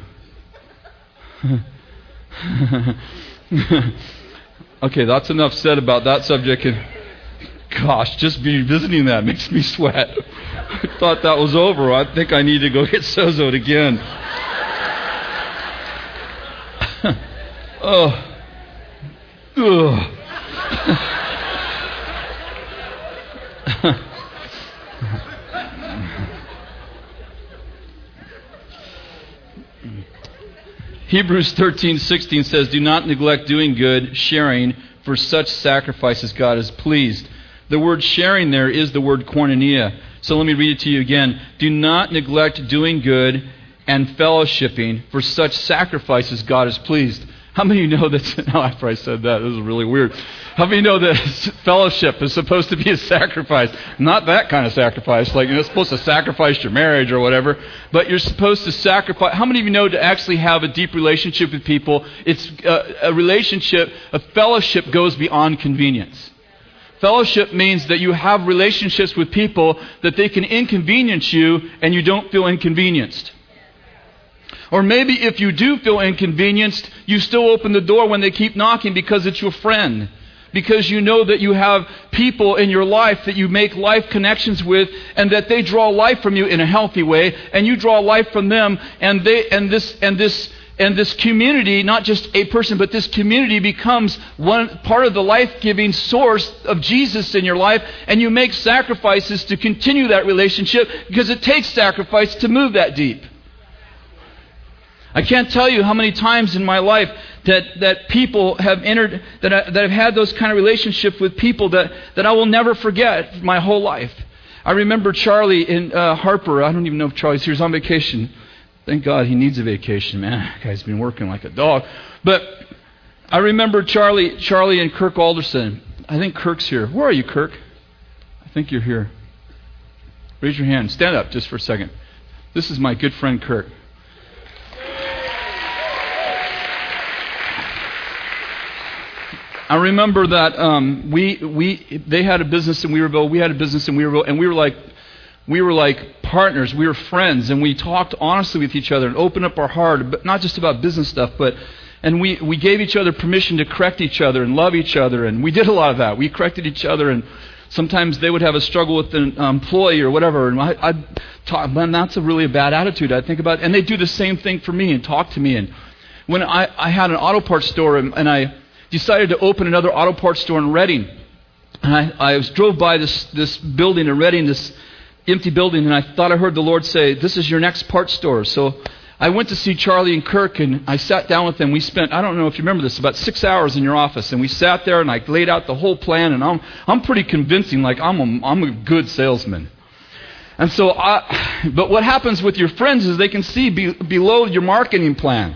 okay, that's enough said about that subject. And gosh, just be visiting that makes me sweat. I thought that was over. I think I need to go get sozoed again. oh. Ugh. Hebrews 13:16 says, "Do not neglect doing good, sharing, for such sacrifices God is pleased." The word sharing there is the word koinonia. So let me read it to you again. Do not neglect doing good and fellowshipping, for such sacrifices God is pleased. How many of you know that? Now, after I said that, this is really weird. How many you know that fellowship is supposed to be a sacrifice? Not that kind of sacrifice, like you're supposed to sacrifice your marriage or whatever, but you're supposed to sacrifice. How many of you know to actually have a deep relationship with people? It's a, uh, a relationship, a fellowship goes beyond convenience. Fellowship means that you have relationships with people that they can inconvenience you and you don't feel inconvenienced. Or maybe if you do feel inconvenienced, you still open the door when they keep knocking because it's your friend. Because you know that you have people in your life that you make life connections with and that they draw life from you in a healthy way and you draw life from them and they and this and this and this community, not just a person, but this community becomes one part of the life-giving source of Jesus in your life, and you make sacrifices to continue that relationship because it takes sacrifice to move that deep. I can't tell you how many times in my life that, that people have entered, that, I, that have had those kind of relationships with people that, that I will never forget my whole life. I remember Charlie in uh, Harper. I don't even know if Charlie's here. He's on vacation. Thank God he needs a vacation, man. That guy's been working like a dog. But I remember Charlie, Charlie and Kirk Alderson. I think Kirk's here. Where are you, Kirk? I think you're here. Raise your hand. Stand up just for a second. This is my good friend Kirk. I remember that um, we we they had a business in Weaverville, we had a business in Weaverville, and we were like we were like partners, we were friends, and we talked honestly with each other and opened up our heart, but not just about business stuff, but and we we gave each other permission to correct each other and love each other, and we did a lot of that. We corrected each other, and sometimes they would have a struggle with an employee or whatever, and I, I'd talk, man, that's a really a bad attitude. I think about, and they do the same thing for me and talk to me. And when I I had an auto parts store and, and I decided to open another auto parts store in Redding. And I, I was, drove by this, this building in Redding, this empty building, and I thought I heard the Lord say, This is your next parts store. So I went to see Charlie and Kirk, and I sat down with them. We spent, I don't know if you remember this, about six hours in your office. And we sat there, and I laid out the whole plan, and I'm, I'm pretty convincing, like I'm a, I'm a good salesman. And so, I, but what happens with your friends is they can see be, below your marketing plan.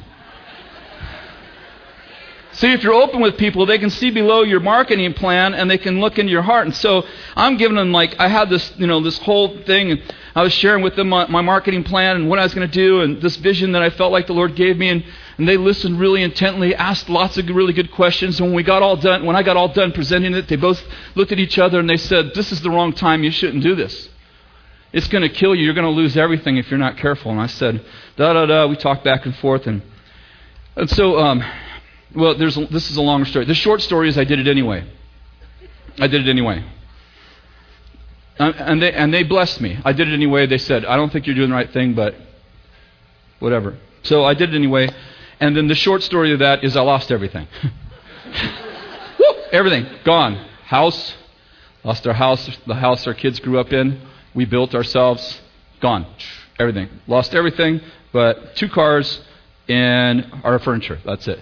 See, if you're open with people, they can see below your marketing plan and they can look into your heart. And so I'm giving them like I had this, you know, this whole thing, I was sharing with them my, my marketing plan and what I was going to do, and this vision that I felt like the Lord gave me, and, and they listened really intently, asked lots of really good questions. And when we got all done, when I got all done presenting it, they both looked at each other and they said, "This is the wrong time. You shouldn't do this." It's going to kill you. You're going to lose everything if you're not careful. And I said, da da da. We talked back and forth, and and so, um, well, there's this is a longer story. The short story is I did it anyway. I did it anyway. And they and they blessed me. I did it anyway. They said, I don't think you're doing the right thing, but whatever. So I did it anyway. And then the short story of that is I lost everything. Woo, everything gone. House, lost our house, the house our kids grew up in we built ourselves, gone. Everything. Lost everything but two cars and our furniture. That's it.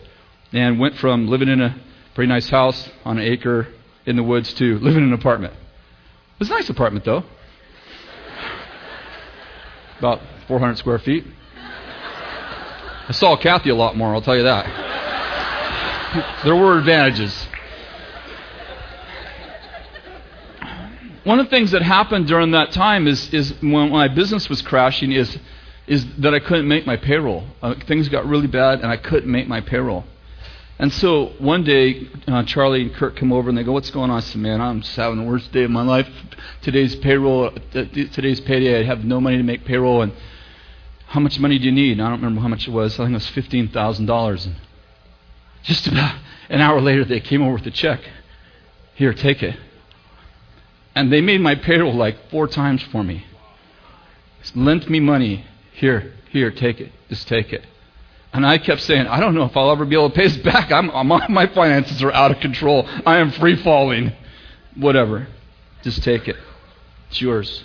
And went from living in a pretty nice house on an acre in the woods to living in an apartment. It was a nice apartment, though. About 400 square feet. I saw Kathy a lot more, I'll tell you that. there were advantages. One of the things that happened during that time is, is when my business was crashing is, is that I couldn't make my payroll. Uh, things got really bad and I couldn't make my payroll. And so one day, uh, Charlie and Kurt come over and they go, "What's going on?" I said, "Man, I'm just having the worst day of my life. Today's payroll, uh, today's payday. I have no money to make payroll. And how much money do you need?" And I don't remember how much it was. I think it was fifteen thousand dollars. And just about an hour later, they came over with a check. Here, take it. And they made my payroll like four times for me. Lent me money. Here, here, take it. Just take it. And I kept saying, I don't know if I'll ever be able to pay this back. I'm, I'm, my finances are out of control. I am free falling. Whatever. Just take it. It's yours.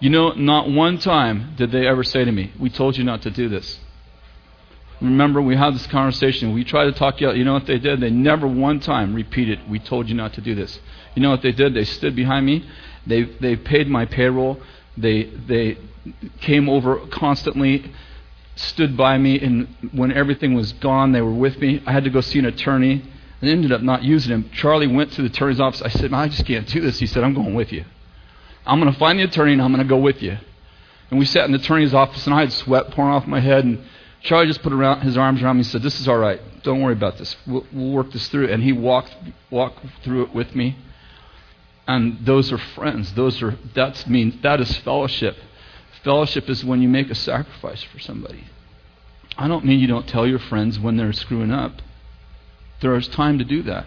You know, not one time did they ever say to me, We told you not to do this. Remember, we had this conversation. We tried to talk you out. You know what they did? They never one time repeated, We told you not to do this. You know what they did? They stood behind me. They, they paid my payroll. They, they came over constantly, stood by me, and when everything was gone, they were with me. I had to go see an attorney and ended up not using him. Charlie went to the attorney's office. I said, I just can't do this. He said, I'm going with you. I'm going to find the attorney and I'm going to go with you. And we sat in the attorney's office, and I had sweat pouring off my head. And Charlie just put around, his arms around me and said, This is all right. Don't worry about this. We'll, we'll work this through. And he walked, walked through it with me. And those are friends. Those are, that's means, that is fellowship. Fellowship is when you make a sacrifice for somebody. I don't mean you don't tell your friends when they're screwing up. There is time to do that.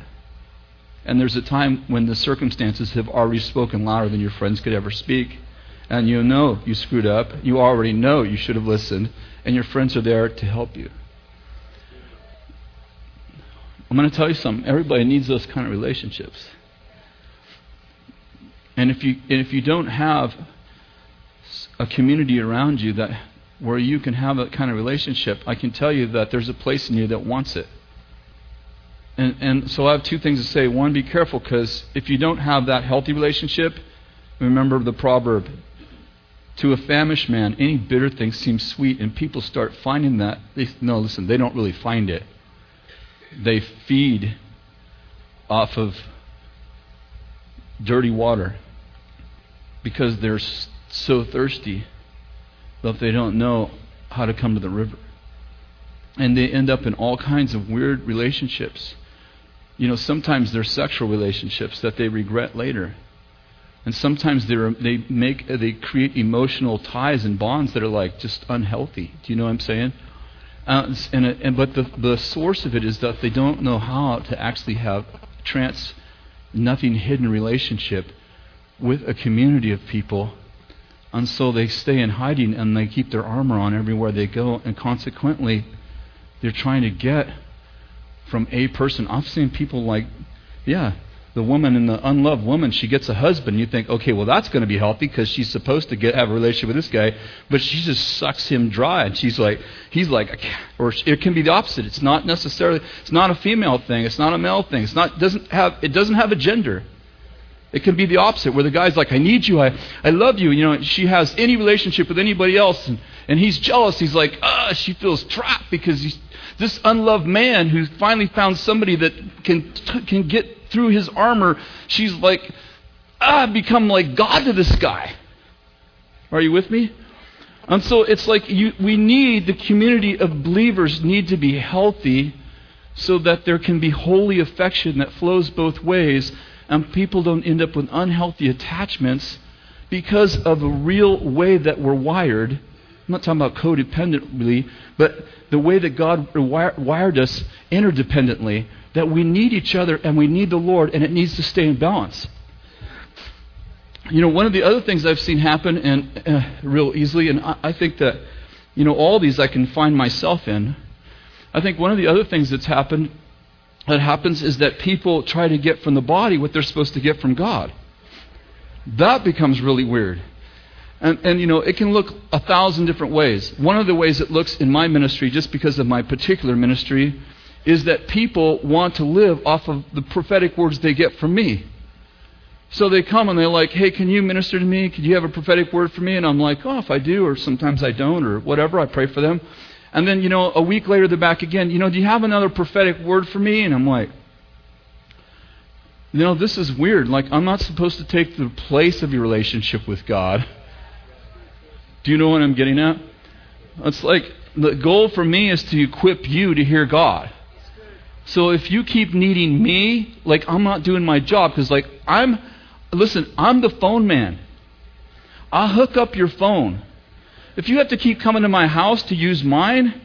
And there's a time when the circumstances have already spoken louder than your friends could ever speak. And you know you screwed up. You already know you should have listened and your friends are there to help you. I'm going to tell you something. Everybody needs those kind of relationships. And if you, if you don't have a community around you that where you can have that kind of relationship, I can tell you that there's a place in you that wants it. And, and so I have two things to say. One, be careful because if you don't have that healthy relationship, remember the proverb to a famished man, any bitter thing seems sweet, and people start finding that. They, no, listen, they don't really find it. They feed off of dirty water because they're so thirsty that they don't know how to come to the river. And they end up in all kinds of weird relationships. You know, sometimes they're sexual relationships that they regret later. And sometimes they they make they create emotional ties and bonds that are like just unhealthy. Do you know what I'm saying? Uh, and, and but the the source of it is that they don't know how to actually have trans nothing hidden relationship with a community of people. And so they stay in hiding and they keep their armor on everywhere they go. And consequently, they're trying to get from a person. I've seen people like, yeah, the woman and the unloved woman, she gets a husband. You think, okay, well, that's going to be healthy because she's supposed to get have a relationship with this guy, but she just sucks him dry, and she's like, he's like, or it can be the opposite. It's not necessarily, it's not a female thing, it's not a male thing. It's not doesn't have it doesn't have a gender. It can be the opposite, where the guy's like, I need you, I, I love you. You know, she has any relationship with anybody else, and, and he's jealous. He's like, ah, she feels trapped because this unloved man who finally found somebody that can, can get through his armor. She's like, ah, become like God to this guy. Are you with me? And so it's like you, we need, the community of believers need to be healthy so that there can be holy affection that flows both ways and people don't end up with unhealthy attachments because of a real way that we're wired. I'm not talking about codependently, but the way that God wired us interdependently, that we need each other and we need the Lord, and it needs to stay in balance. You know, one of the other things I've seen happen, and uh, real easily, and I, I think that, you know, all these I can find myself in. I think one of the other things that's happened that happens is that people try to get from the body what they're supposed to get from God. That becomes really weird. And, and, you know, it can look a thousand different ways. One of the ways it looks in my ministry, just because of my particular ministry, is that people want to live off of the prophetic words they get from me. So they come and they're like, hey, can you minister to me? Could you have a prophetic word for me? And I'm like, oh, if I do, or sometimes I don't, or whatever, I pray for them. And then, you know, a week later, they're back again. You know, do you have another prophetic word for me? And I'm like, you know, this is weird. Like, I'm not supposed to take the place of your relationship with God. Do you know what I'm getting at? It's like the goal for me is to equip you to hear God. So if you keep needing me, like I'm not doing my job because like I'm listen, I'm the phone man. I'll hook up your phone. If you have to keep coming to my house to use mine,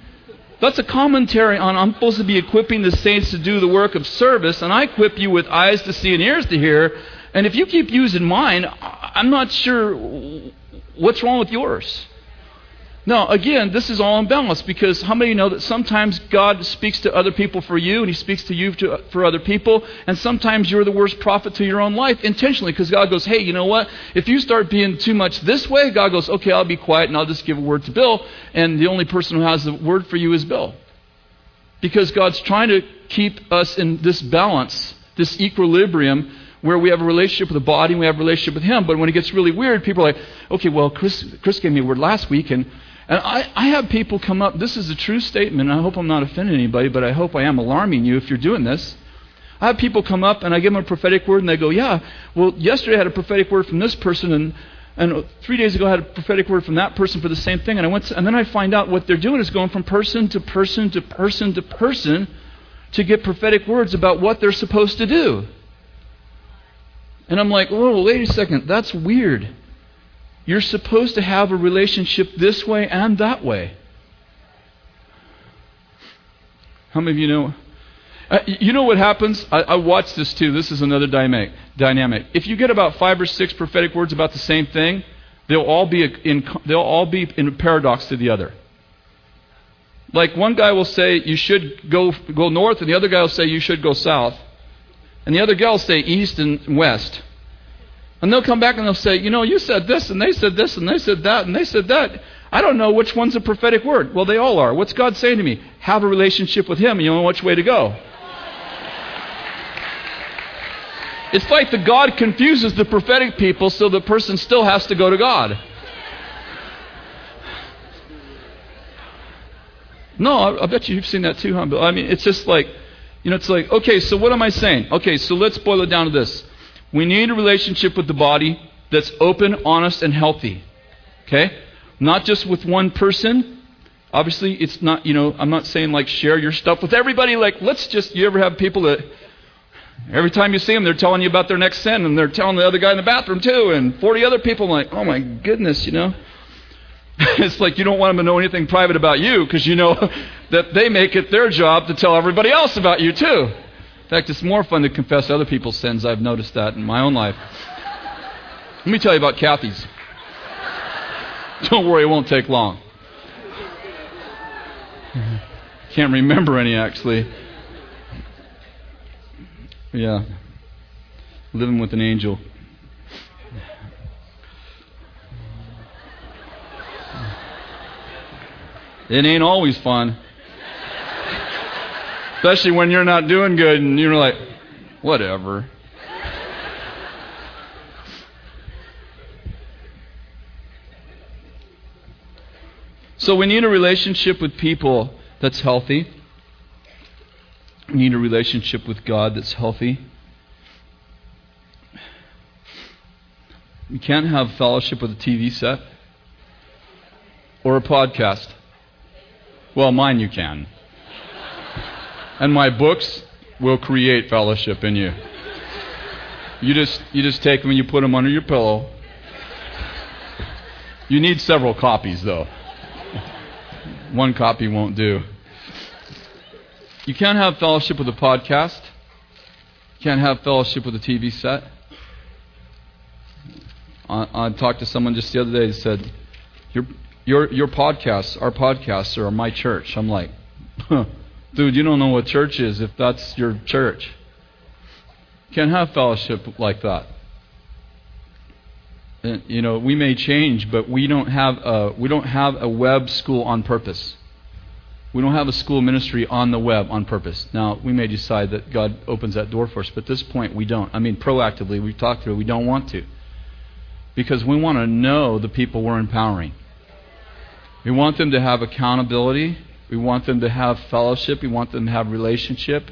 that's a commentary on I'm supposed to be equipping the saints to do the work of service, and I equip you with eyes to see and ears to hear. And if you keep using mine, I'm not sure what's wrong with yours. Now, again, this is all unbalanced because how many know that sometimes God speaks to other people for you and He speaks to you to, for other people, and sometimes you're the worst prophet to your own life intentionally because God goes, hey, you know what? If you start being too much this way, God goes, okay, I'll be quiet and I'll just give a word to Bill, and the only person who has the word for you is Bill. Because God's trying to keep us in this balance, this equilibrium where we have a relationship with the body and we have a relationship with Him. But when it gets really weird, people are like, okay, well, Kris, Kris gave me a word last week, and and I, I have people come up, this is a true statement, I hope I'm not offending anybody, but I hope I am alarming you if you're doing this. I have people come up and I give them a prophetic word and they go, Yeah, well, yesterday I had a prophetic word from this person and, and three days ago I had a prophetic word from that person for the same thing. And, I went to, and then I find out what they're doing is going from person to person to person to person to get prophetic words about what they're supposed to do. And I'm like, Oh, wait a second, that's weird. You're supposed to have a relationship this way and that way. How many of you know? Uh, you know what happens? I, I watch this too. This is another dynamic. Dynamic. If you get about five or six prophetic words about the same thing, they'll all be in they'll all be in paradox to the other. Like one guy will say you should go go north, and the other guy will say you should go south, and the other guy will say east and west. And they'll come back and they'll say, You know, you said this, and they said this, and they said that, and they said that. I don't know which one's a prophetic word. Well, they all are. What's God saying to me? Have a relationship with Him, and you know which way to go. It's like the God confuses the prophetic people so the person still has to go to God. No, I, I bet you you've seen that too, huh? I mean, it's just like, you know, it's like, okay, so what am I saying? Okay, so let's boil it down to this. We need a relationship with the body that's open, honest, and healthy. Okay? Not just with one person. Obviously, it's not, you know, I'm not saying like share your stuff with everybody. Like, let's just, you ever have people that every time you see them, they're telling you about their next sin and they're telling the other guy in the bathroom too, and 40 other people, like, oh my goodness, you know? it's like you don't want them to know anything private about you because you know that they make it their job to tell everybody else about you too. In fact, it's more fun to confess other people's sins. I've noticed that in my own life. Let me tell you about Kathy's. Don't worry, it won't take long. Can't remember any, actually. Yeah. Living with an angel. It ain't always fun. Especially when you're not doing good and you're like, whatever. So we need a relationship with people that's healthy. We need a relationship with God that's healthy. You can't have fellowship with a TV set or a podcast. Well, mine you can. And my books will create fellowship in you. You just you just take them and you put them under your pillow. You need several copies though. One copy won't do. You can't have fellowship with a podcast. You can't have fellowship with a TV set. I, I talked to someone just the other day that said, your, your, your podcasts, our podcasts are my church. I'm like, huh, dude, you don't know what church is if that's your church. Can't have fellowship like that. And, you know, we may change, but we don't have a, we don't have a web school on purpose. We don't have a school ministry on the web on purpose. Now, we may decide that God opens that door for us, but at this point, we don't. I mean, proactively, we've talked through, it, we don't want to because we want to know the people we're empowering. We want them to have accountability. We want them to have fellowship. We want them to have relationship.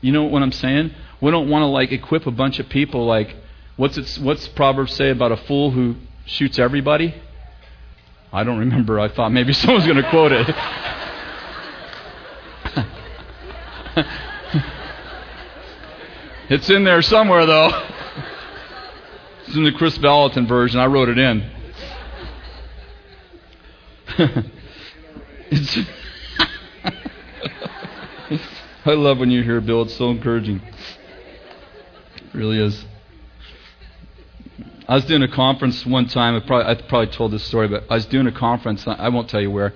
You know what I'm saying? We don't want to like equip a bunch of people like what's it, what's Proverbs say about a fool who shoots everybody? I don't remember. I thought maybe someone's going to quote it. it's in there somewhere though. It's in the Kris Vallotton version. I wrote it in. it's I love when you hear Bill. It's so encouraging. It really is. I was doing a conference one time. I probably, I probably told this story, but I was doing a conference. I won't tell you where.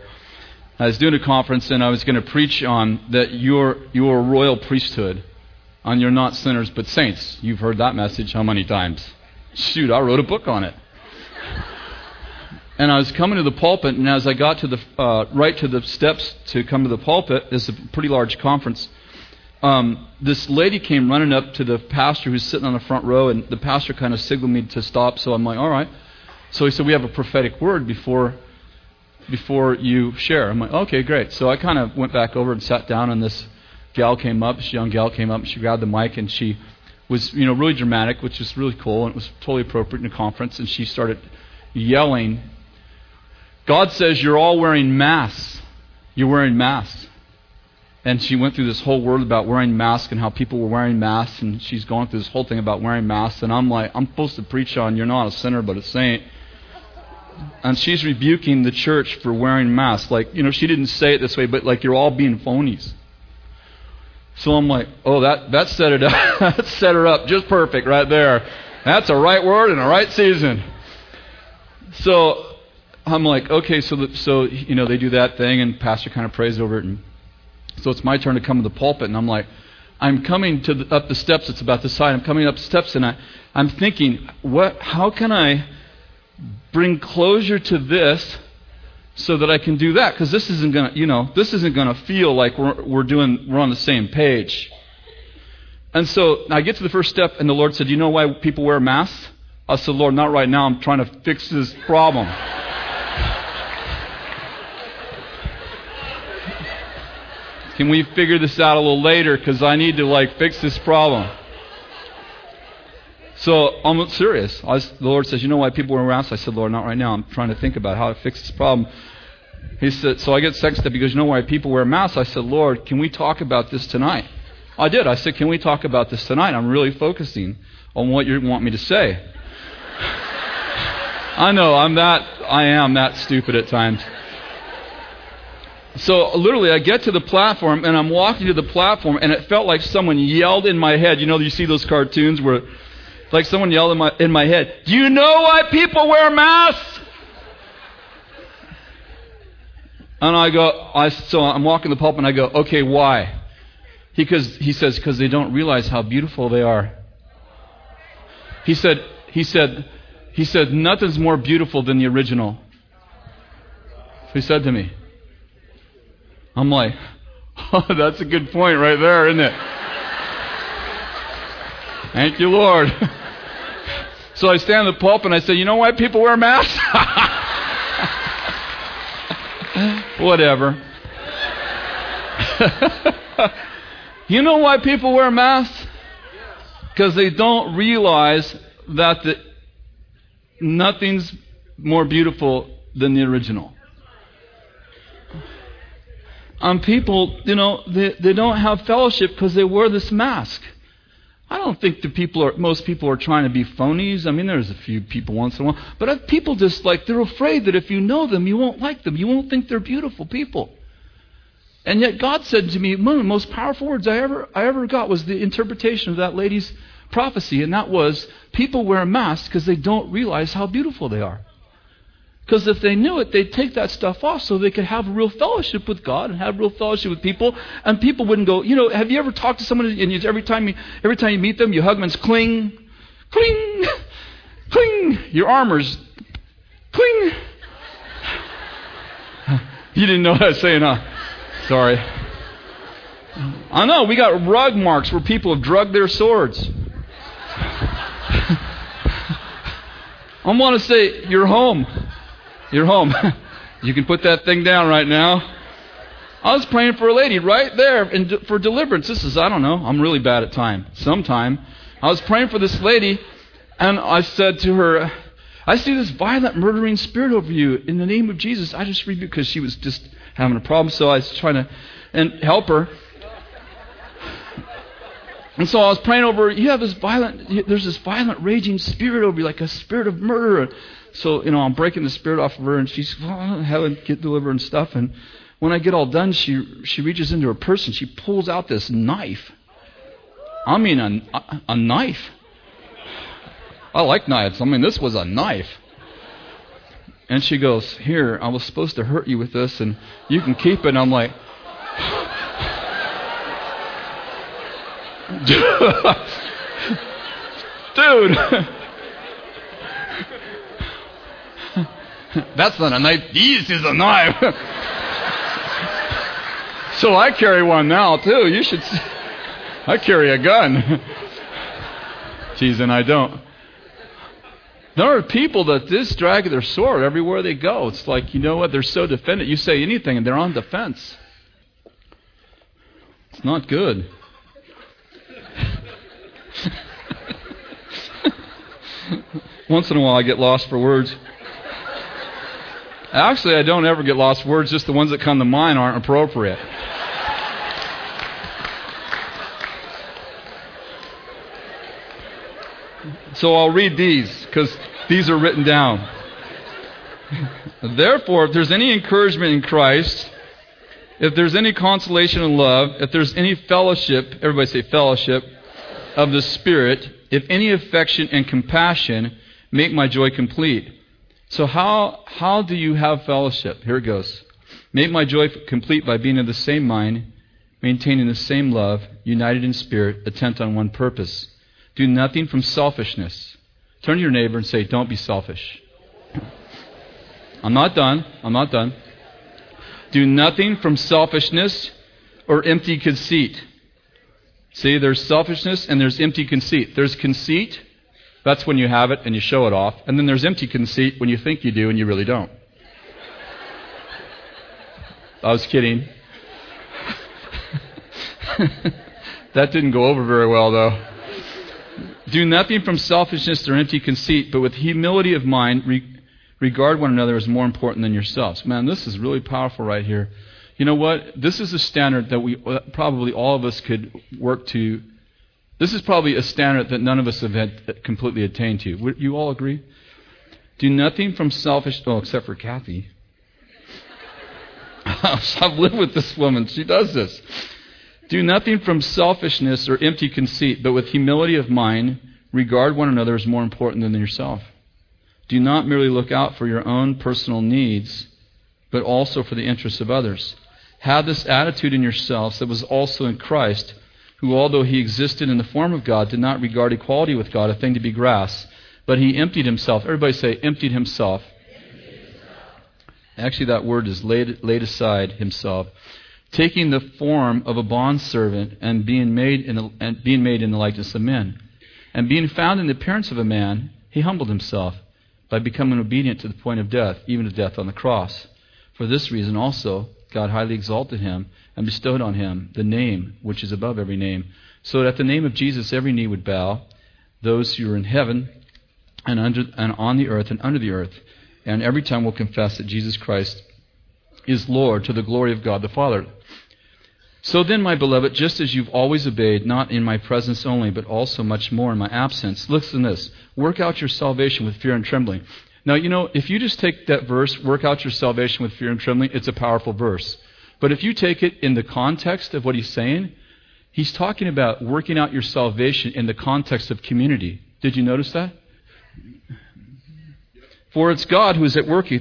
I was doing a conference, and I was going to preach on that you're, a royal priesthood, on you're not sinners but saints. You've heard that message how many times? Shoot, I wrote a book on it. And I was coming to the pulpit, and as I got to the uh, right to the steps to come to the pulpit, it's a pretty large conference. Um, this lady came running up to the pastor who's sitting on the front row, and the pastor kind of signaled me to stop. So I'm like, all right. So he said, we have a prophetic word before before you share. I'm like, okay, great. So I kind of went back over and sat down, and this gal came up. This young gal came up. And she grabbed the mic, and she was you know really dramatic, which was really cool, and it was totally appropriate in a conference. And she started yelling, "God says you're all wearing masks. You're wearing masks." And she went through this whole word about wearing masks and how people were wearing masks, and she's going through this whole thing about wearing masks. And I'm like, I'm supposed to preach on you're not a sinner but a saint. And she's rebuking the church for wearing masks. Like, you know, she didn't say it this way, but like you're all being phonies. So I'm like, oh, that, that set it up. that set her up just perfect right there. That's a right word in a right season. So I'm like, okay, so the, so you know they do that thing, and pastor kind of prays over it, and so it's my turn to come to the pulpit, and I'm like, I'm coming to the, up the steps. It's about the side. I'm coming up the steps, and I, I'm thinking, what? How can I bring closure to this so that I can do that because this isn't to, you know, this isn't to feel like we're, we're doing, we're on the same page. And so I get to the first step, and the Lord said, "You know why people wear masks?" I said, "Lord, not right now. I'm trying to fix this problem." Can we figure this out a little later? Because I need to like fix this problem. So I'm serious. Was, the Lord says, "You know why people wear masks?" I said, "Lord, not right now. I'm trying to think about how to fix this problem." He said, so I get sexed up. Goes, you know why people wear masks? I said, Lord, can we talk about this tonight? I did. I said, can we talk about this tonight? I'm really focusing on what you want me to say. I know, I'm that, I am that stupid at times. So literally, I get to the platform and I'm walking to the platform, and it felt like someone yelled in my head. You know, you see those cartoons where, like, someone yelled in my in my head. Do you know why people wear masks? And I go, I, so I'm walking the pulpit and I go, okay, why? Because he says, because they don't realize how beautiful they are. He said, he said, he said, nothing's more beautiful than the original. He said to me. I'm like, oh, that's a good point right there, isn't it? Thank you, Lord. so I stand in the pulpit and I say, you know why people wear masks? Whatever. you know why people wear masks? Because they don't realize that the, nothing's more beautiful than the original. Um, people, you know, they, they don't have fellowship because they wear this mask. I don't think the people are, most people are trying to be phonies. I mean, there's a few people once in a while. But people just like, they're afraid that if you know them, you won't like them. You won't think they're beautiful people. And yet God said to me, one of the most powerful words I ever, I ever got was the interpretation of that lady's prophecy. And that was, people wear masks because they don't realize how beautiful they are. Because if they knew it, they'd take that stuff off so they could have real fellowship with God and have real fellowship with people. And people wouldn't go, you know, have you ever talked to someone and you, every time you, every time you meet them, you hug them and it's cling, cling, cling. Your armors, cling. You didn't know what I was saying, huh? Sorry. I know, we got rug marks where people have drugged their swords. I want to say, you're home. You're home. you can put that thing down right now. I was praying for a lady right there and for deliverance. This is, I don't know, I'm really bad at time. Sometime. I was praying for this lady, and I said to her, I see this violent, murdering spirit over you. In the name of Jesus, I just rebuke, because she was just having a problem, so I was trying to and help her. And so I was praying over, you have this violent, there's this violent, raging spirit over you, like a spirit of murder. So, you know, I'm breaking the spirit off of her, and she's well, having get delivered and stuff. And when I get all done, she she reaches into her purse and she pulls out this knife. I mean, a, a knife. I like knives. I mean, this was a knife. And she goes, Here, I was supposed to hurt you with this, and you can keep it. And I'm like, Dude. That's not a knife. This is a knife. so I carry one now, too. You should. See. I carry a gun. Teasing, I don't. There are people that just drag their sword everywhere they go. It's like, you know what? They're so defended. You say anything and they're on defense. It's not good. Once in a while, I get lost for words. Actually, I don't ever get lost words, just the ones that come to mind aren't appropriate. So I'll read these because these are written down. Therefore, if there's any encouragement in Christ, if there's any consolation in love, if there's any fellowship, everybody say fellowship, of the Spirit, if any affection and compassion, make my joy complete so, how, how do you have fellowship? Here it goes. Make my joy complete by being of the same mind, maintaining the same love, united in spirit, intent on one purpose. Do nothing from selfishness. Turn to your neighbor and say, Don't be selfish. I'm not done. I'm not done. Do nothing from selfishness or empty conceit. See, there's selfishness and there's empty conceit. There's conceit that's when you have it and you show it off. And then there's empty conceit when you think you do and you really don't. I was kidding. that didn't go over very well, though. Do nothing from selfishness or empty conceit, but with humility of mind, re- regard one another as more important than yourselves. Man, this is really powerful right here. You know what? This is a standard that we uh, probably all of us could work to this is probably a standard that none of us have had completely attained to. Would you all agree? Do nothing from selfish, oh, except for Kathy. I've lived with this woman. She does this. Do nothing from selfishness or empty conceit, but with humility of mind, regard one another as more important than yourself. Do not merely look out for your own personal needs, but also for the interests of others. Have this attitude in yourselves that was also in Christ who, although he existed in the form of God, did not regard equality with God a thing to be grasped, but he emptied himself. Everybody say, emptied himself. Actually, that word is laid, laid aside himself, taking the form of a bondservant and being made in the, and being made in the likeness of men. And being found in the appearance of a man, he humbled himself by becoming obedient to the point of death, even to death on the cross. For this reason also, God highly exalted him and bestowed on him the name which is above every name, so that at the name of Jesus every knee would bow, those who are in heaven and, under, and on the earth and under the earth, and every tongue will confess that Jesus Christ is Lord to the glory of God the Father. So then, my beloved, just as you've always obeyed, not in my presence only, but also much more in my absence, listen to this work out your salvation with fear and trembling. Now, you know, if you just take that verse, work out your salvation with fear and trembling, it's a powerful verse. But if you take it in the context of what he's saying, he's talking about working out your salvation in the context of community. Did you notice that? For it's God who is at work,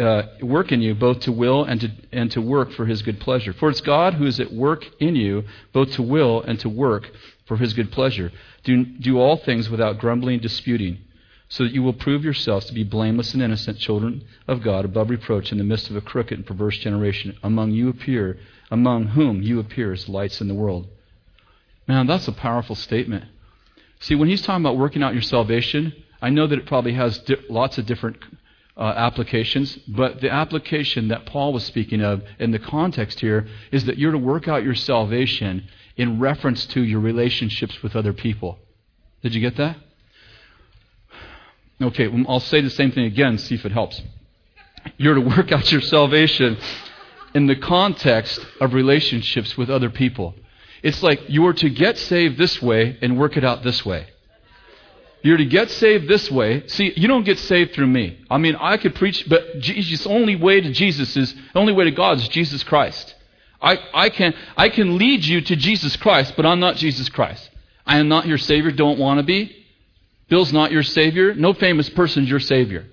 uh, work in you, both to will and to, and to work for his good pleasure. For it's God who is at work in you, both to will and to work for his good pleasure. Do, do all things without grumbling and disputing, so that you will prove yourselves to be blameless and innocent children of God, above reproach in the midst of a crooked and perverse generation, among you appear, among whom you appear as lights in the world. Man, that's a powerful statement. See, when he's talking about working out your salvation, I know that it probably has di- lots of different uh, applications, but the application that Paul was speaking of in the context here is that you're to work out your salvation in reference to your relationships with other people. Did you get that? Okay, I'll say the same thing again, see if it helps. You're to work out your salvation in the context of relationships with other people. It's like you're to get saved this way and work it out this way. You're to get saved this way. See, you don't get saved through me. I mean, I could preach, but Jesus, only way to Jesus is, the only way to God is Jesus Christ. I, I, can, I can lead you to Jesus Christ, but I'm not Jesus Christ. I am not your Savior, don't want to be. Bill's not your Savior. No famous person's your Savior.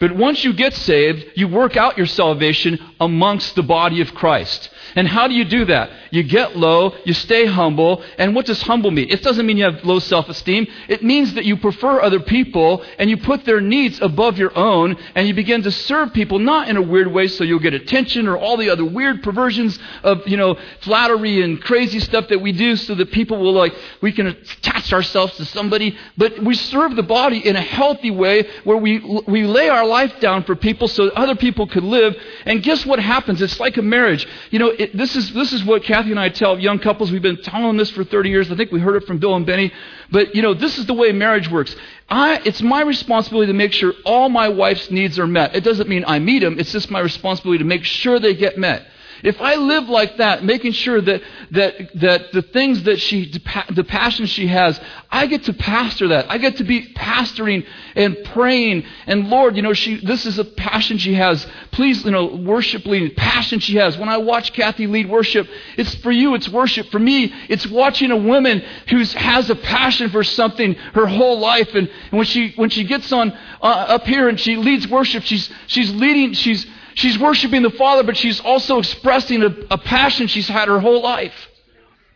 But once you get saved, you work out your salvation amongst the body of Christ. And how do you do that? You get low, you stay humble, and what does humble mean? It doesn't mean you have low self esteem. It means that you prefer other people and you put their needs above your own and you begin to serve people not in a weird way so you'll get attention or all the other weird perversions of, you know, flattery and crazy stuff that we do so that people will like, we can attach ourselves to somebody. But we serve the body in a healthy way where we, we lay our life down for people so other people could live. And guess what happens? It's like a marriage. You know, it, this, is, this is what Kathy and I tell young couples. We've been telling this for 30 years. I think we heard it from Bill and Beni. But, you know, this is the way marriage works. I, it's my responsibility to make sure all my wife's needs are met. It doesn't mean I meet them. It's just my responsibility to make sure they get met. If I live like that, making sure that, that, that the things that she, the passion she has, I get to pastor that. I get to be pastoring and praying. And Lord, you know, she, this is a passion she has. Please, you know, worship leading, passion she has. When I watch Kathy lead worship, it's for you, it's worship. For me, it's watching a woman who has a passion for something her whole life. And, and when she, when she gets on, uh, up here and she leads worship, she's, she's leading, she's, She's worshiping the Father, but she's also expressing a, a passion she's had her whole life.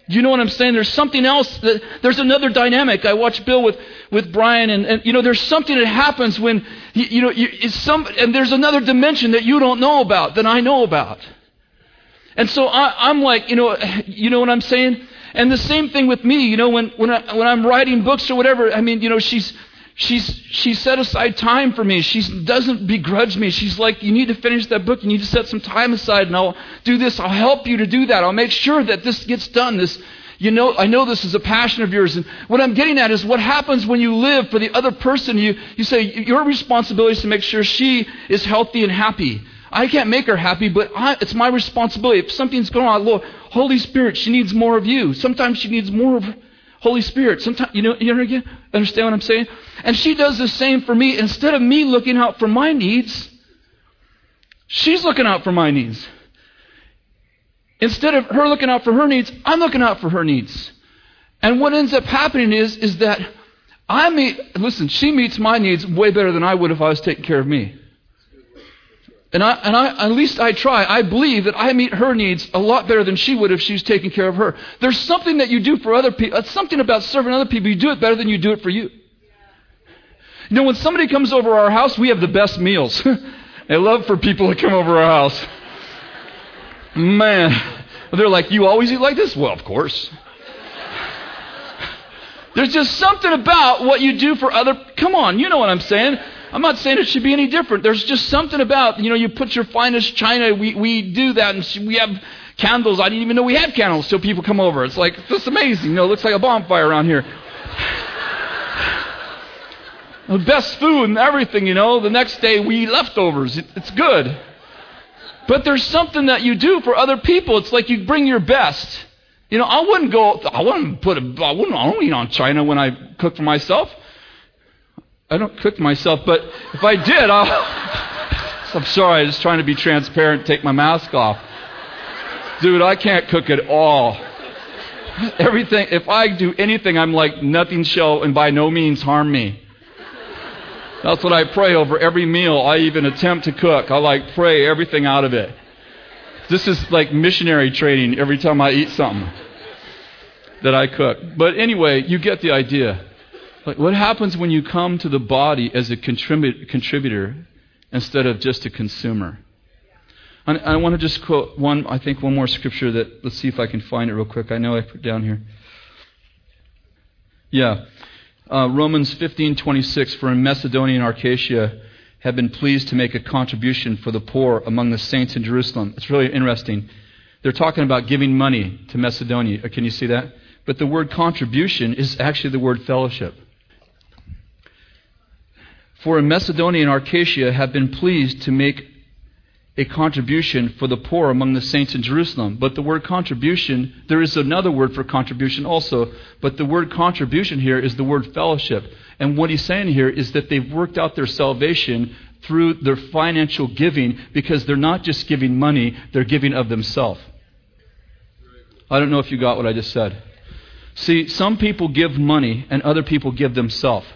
You know what I'm saying? There's something else. That, there's another dynamic. I watched Bill with, with Brian, and, and you know, there's something that happens when you, you know, you, it's some, and there's another dimension that you don't know about that I know about. And so I, I'm like, you know, you know what I'm saying? And the same thing with me. You know, when when I, when I'm writing books or whatever, I mean, you know, she's She's, she set aside time for me. She doesn't begrudge me. She's like, you need to finish that book. You need to set some time aside, and I'll do this. I'll help you to do that. I'll make sure that this gets done. This, you know, I know this is a passion of yours. And what I'm getting at is what happens when you live for the other person. You, you say, your responsibility is to make sure she is healthy and happy. I can't make her happy, but I, it's my responsibility. If something's going on, Lord, Holy Spirit, she needs more of you. Sometimes she needs more of Holy Spirit. Sometimes, you know, you know, understand what I'm saying? And she does the same for me. Instead of me looking out for my needs, she's looking out for my needs. Instead of her looking out for her needs, I'm looking out for her needs. And what ends up happening is, is that I meet, listen, she meets my needs way better than I would if I was taking care of me. And, I, and I, at least I try. I believe that I meet her needs a lot better than she would if she was taking care of her. There's something that you do for other people. It's uh, something about serving other people. You do it better than you do it for you. You know, when somebody comes over our house, we have the best meals. I love for people to come over our house. Man, they're like, You always eat like this? Well, of course. There's just something about what you do for other. Come on, you know what I'm saying. I'm not saying it should be any different. There's just something about, you know, you put your finest china. We, we do that, and we have candles. I didn't even know we had candles till people come over. It's like, this amazing. You know, it looks like a bonfire around here. the best food and everything, you know. The next day we eat leftovers. It, it's good. But there's something that you do for other people. It's like you bring your best. You know, I wouldn't go, I wouldn't put a, I wouldn't, I don't eat on china when I cook for myself. I don't cook myself, but if I did, I'll. I'm sorry, I'm just trying to be transparent, take my mask off. Dude, I can't cook at all. Everything, if I do anything, I'm like, nothing shall and by no means harm me. That's what I pray over every meal I even attempt to cook. I like pray everything out of it. This is like missionary training every time I eat something that I cook. But anyway, you get the idea. What happens when you come to the body as a contribu- contributor instead of just a consumer? And I want to just quote one, I think, one more scripture that, let's see if I can find it real quick. I know I put down here. Yeah. Uh, Romans 15:26 for in Macedonia and Achaia have been pleased to make a contribution for the poor among the saints in Jerusalem. It's really interesting. They're talking about giving money to Macedonia. Can you see that? But the word contribution is actually the word fellowship. For in Macedonia and Achaia have been pleased to make a contribution for the poor among the saints in Jerusalem. But the word contribution, there is another word for contribution also, but the word contribution here is the word fellowship. And what he's saying here is that they've worked out their salvation through their financial giving because they're not just giving money, they're giving of themselves. I don't know if you got what I just said. See, some people give money and other people give themselves.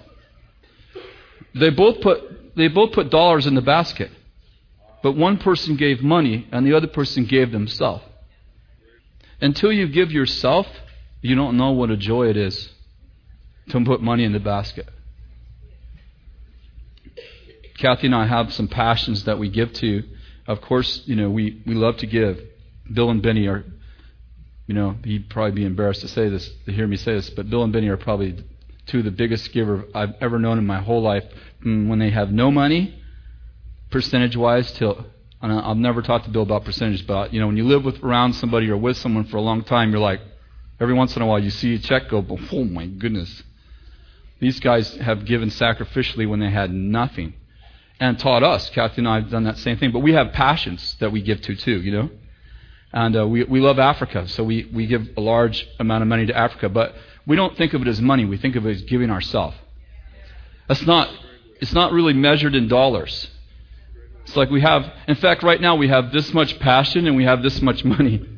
They both put, they both put dollars in the basket. But one person gave money and the other person gave themselves. Until you give yourself, you don't know what a joy it is to put money in the basket. Kathy and I have some passions that we give to. Of course, you know, we, we love to give. Bill and Beni are, you know, he'd probably be embarrassed to say this, to hear me say this, but Bill and Beni are probably of the biggest giver I've ever known in my whole life. Mm, when they have no money, percentage wise, till and I've never talked to Bill about percentages, but you know, when you live with around somebody or with someone for a long time, you're like, every once in a while you see a check go, oh my goodness. These guys have given sacrificially when they had nothing. And taught us. Kathy and I have done that same thing. But we have passions that we give to too, you know? And uh, we, we love Africa, so we, we give a large amount of money to Africa. But we don't think of it as money. We think of it as giving ourselves. That's not, it's not really measured in dollars. It's like we have, in fact, right now we have this much passion and we have this much money.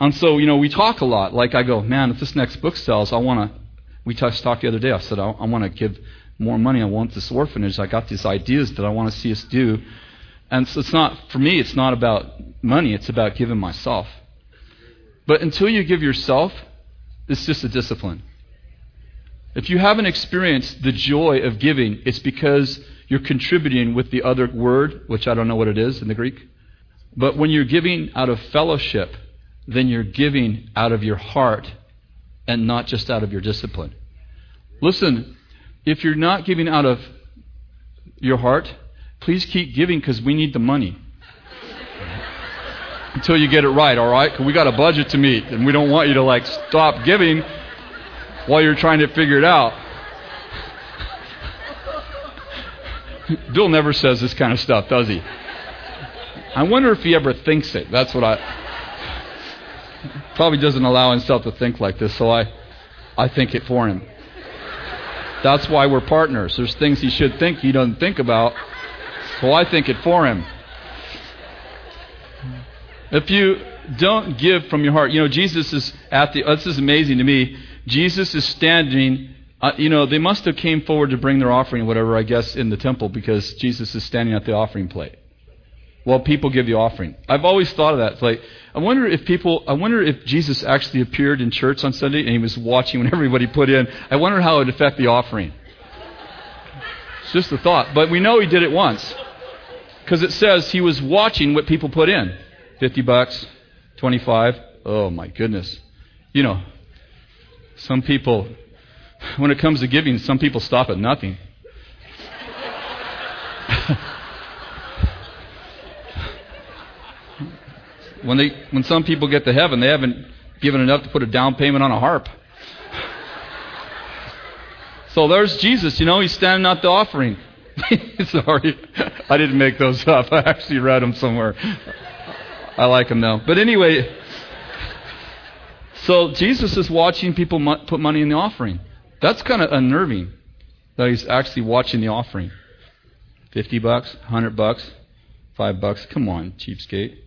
And so, you know, we talk a lot. Like I go, man, if this next book sells, I want to. We talked the other day. I said, I, I want to give more money. I want this orphanage. I got these ideas that I want to see us do. And so it's not, for me, it's not about money. It's about giving myself. But until you give yourself, it's just a discipline. If you haven't experienced the joy of giving, it's because you're contributing with the other word, which I don't know what it is in the Greek. But when you're giving out of fellowship, then you're giving out of your heart and not just out of your discipline. Listen, if you're not giving out of your heart, please keep giving because we need the money. Until you get it right, all right? Because we got a budget to meet, and we don't want you to like stop giving while you're trying to figure it out. Bill never says this kind of stuff, does he? I wonder if he ever thinks it. That's what I. Probably doesn't allow himself to think like this, so I, I think it for him. That's why we're partners. There's things he should think he doesn't think about, so I think it for him. If you don't give from your heart, you know, Jesus is at the, this is amazing to me. Jesus is standing Uh, you know, they must have came forward to bring their offering, whatever, I guess, in the temple because Jesus is standing at the offering plate. Well, people give the offering. I've always thought of that. It's like, I wonder if people, I wonder if Jesus actually appeared in church on Sunday and he was watching when everybody put in. I wonder how it would affect the offering. It's just a thought. But we know he did it once. Because it says he was watching what people put in 50 bucks, 25. Oh, my goodness. You know, some people, when it comes to giving, some people stop at nothing. when they when some people get to heaven, they haven't given enough to put a down payment on a harp. so there's Jesus, you know, he's standing at the offering. Sorry, I didn't make those up. I actually read them somewhere. I like them though. But anyway, so Jesus is watching people put money in the offering. That's kind of unnerving that he's actually watching the offering. 50 bucks, 100 bucks, 5 bucks. Come on, cheapskate.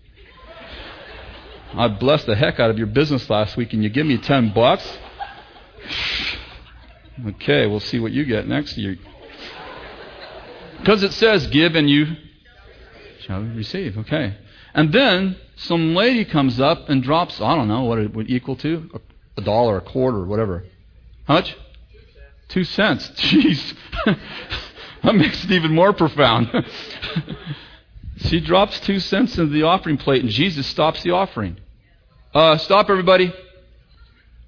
I blessed the heck out of your business last week and you give me 10 bucks? Okay, we'll see what you get next year. Because it says, give and you shall receive. Okay. And then some lady comes up and drops, I don't know what it would equal to, a dollar, a quarter, whatever. How much? Two cents. Jeez. that makes it even more profound. she drops two cents into the offering plate and Jesus stops the offering. Uh, stop, everybody.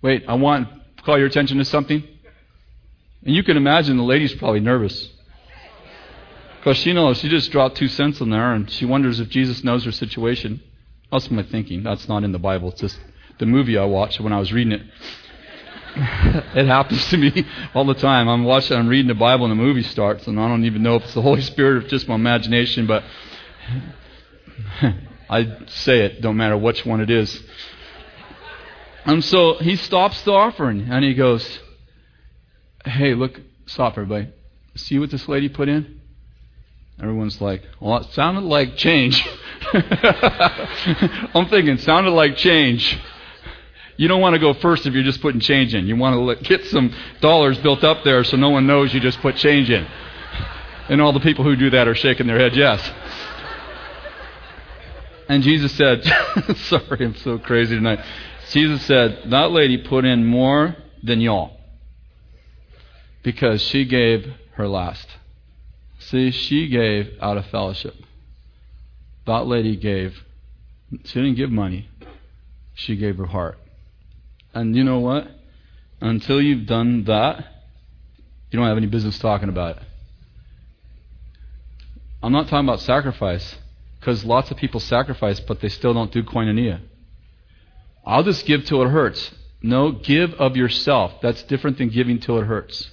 Wait, I want to call your attention to something. And you can imagine the lady's probably nervous. Because she knows she just dropped two cents in there and she wonders if Jesus knows her situation. That's my thinking. That's not in the Bible. It's just the movie I watched when I was reading it. it happens to me all the time. I'm watching, I'm reading the Bible and the movie starts, and I don't even know if it's the Holy Spirit or just my imagination, but I say it, don't matter which one it is. And so he stops the offering and he goes, Hey, look, stop everybody. See what this lady put in? Everyone's like, Well, it sounded like change. I'm thinking, sounded like change. You don't want to go first if you're just putting change in. You want to get some dollars built up there so no one knows you just put change in. And all the people who do that are shaking their head, yes. And Jesus said, Sorry, I'm so crazy tonight. Jesus said, That lady put in more than y'all because she gave her last. See, she gave out of fellowship. That lady gave, she didn't give money, she gave her heart. And you know what? Until you've done that, you don't have any business talking about it. I'm not talking about sacrifice, because lots of people sacrifice, but they still don't do koinonia. I'll just give till it hurts. No, give of yourself. That's different than giving till it hurts.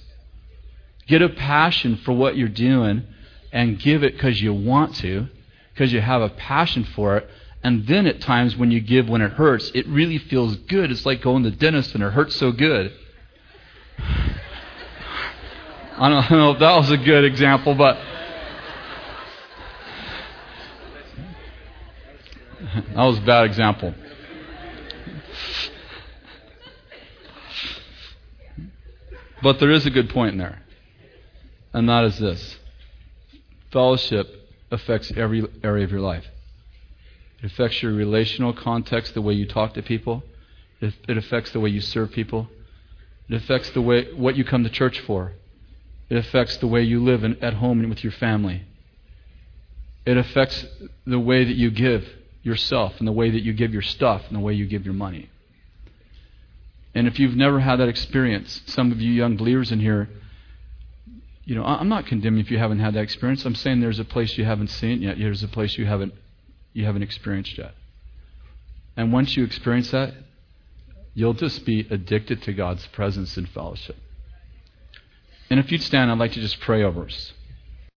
Get a passion for what you're doing and give it because you want to, because you have a passion for it. And then at times when you give when it hurts, it really feels good. It's like going to the dentist and it hurts so good. I don't know if that was a good example, but that was a bad example. But there is a good point in there, and that is this fellowship affects every area of your life. It affects your relational context, the way you talk to people. It, affects the way you serve people. It affects the way what you come to church for. It affects the way you live in, at home and with your family. It affects the way that you give yourself and the way that you give your stuff and the way you give your money. And if you've never had that experience, some of you young believers in here, you know, I'm not condemning if you haven't had that experience. I'm saying there's a place you haven't seen yet. There's a place you haven't you haven't experienced yet. And once you experience that, you'll just be addicted to God's presence and fellowship. And if you'd stand, I'd like to just pray over us.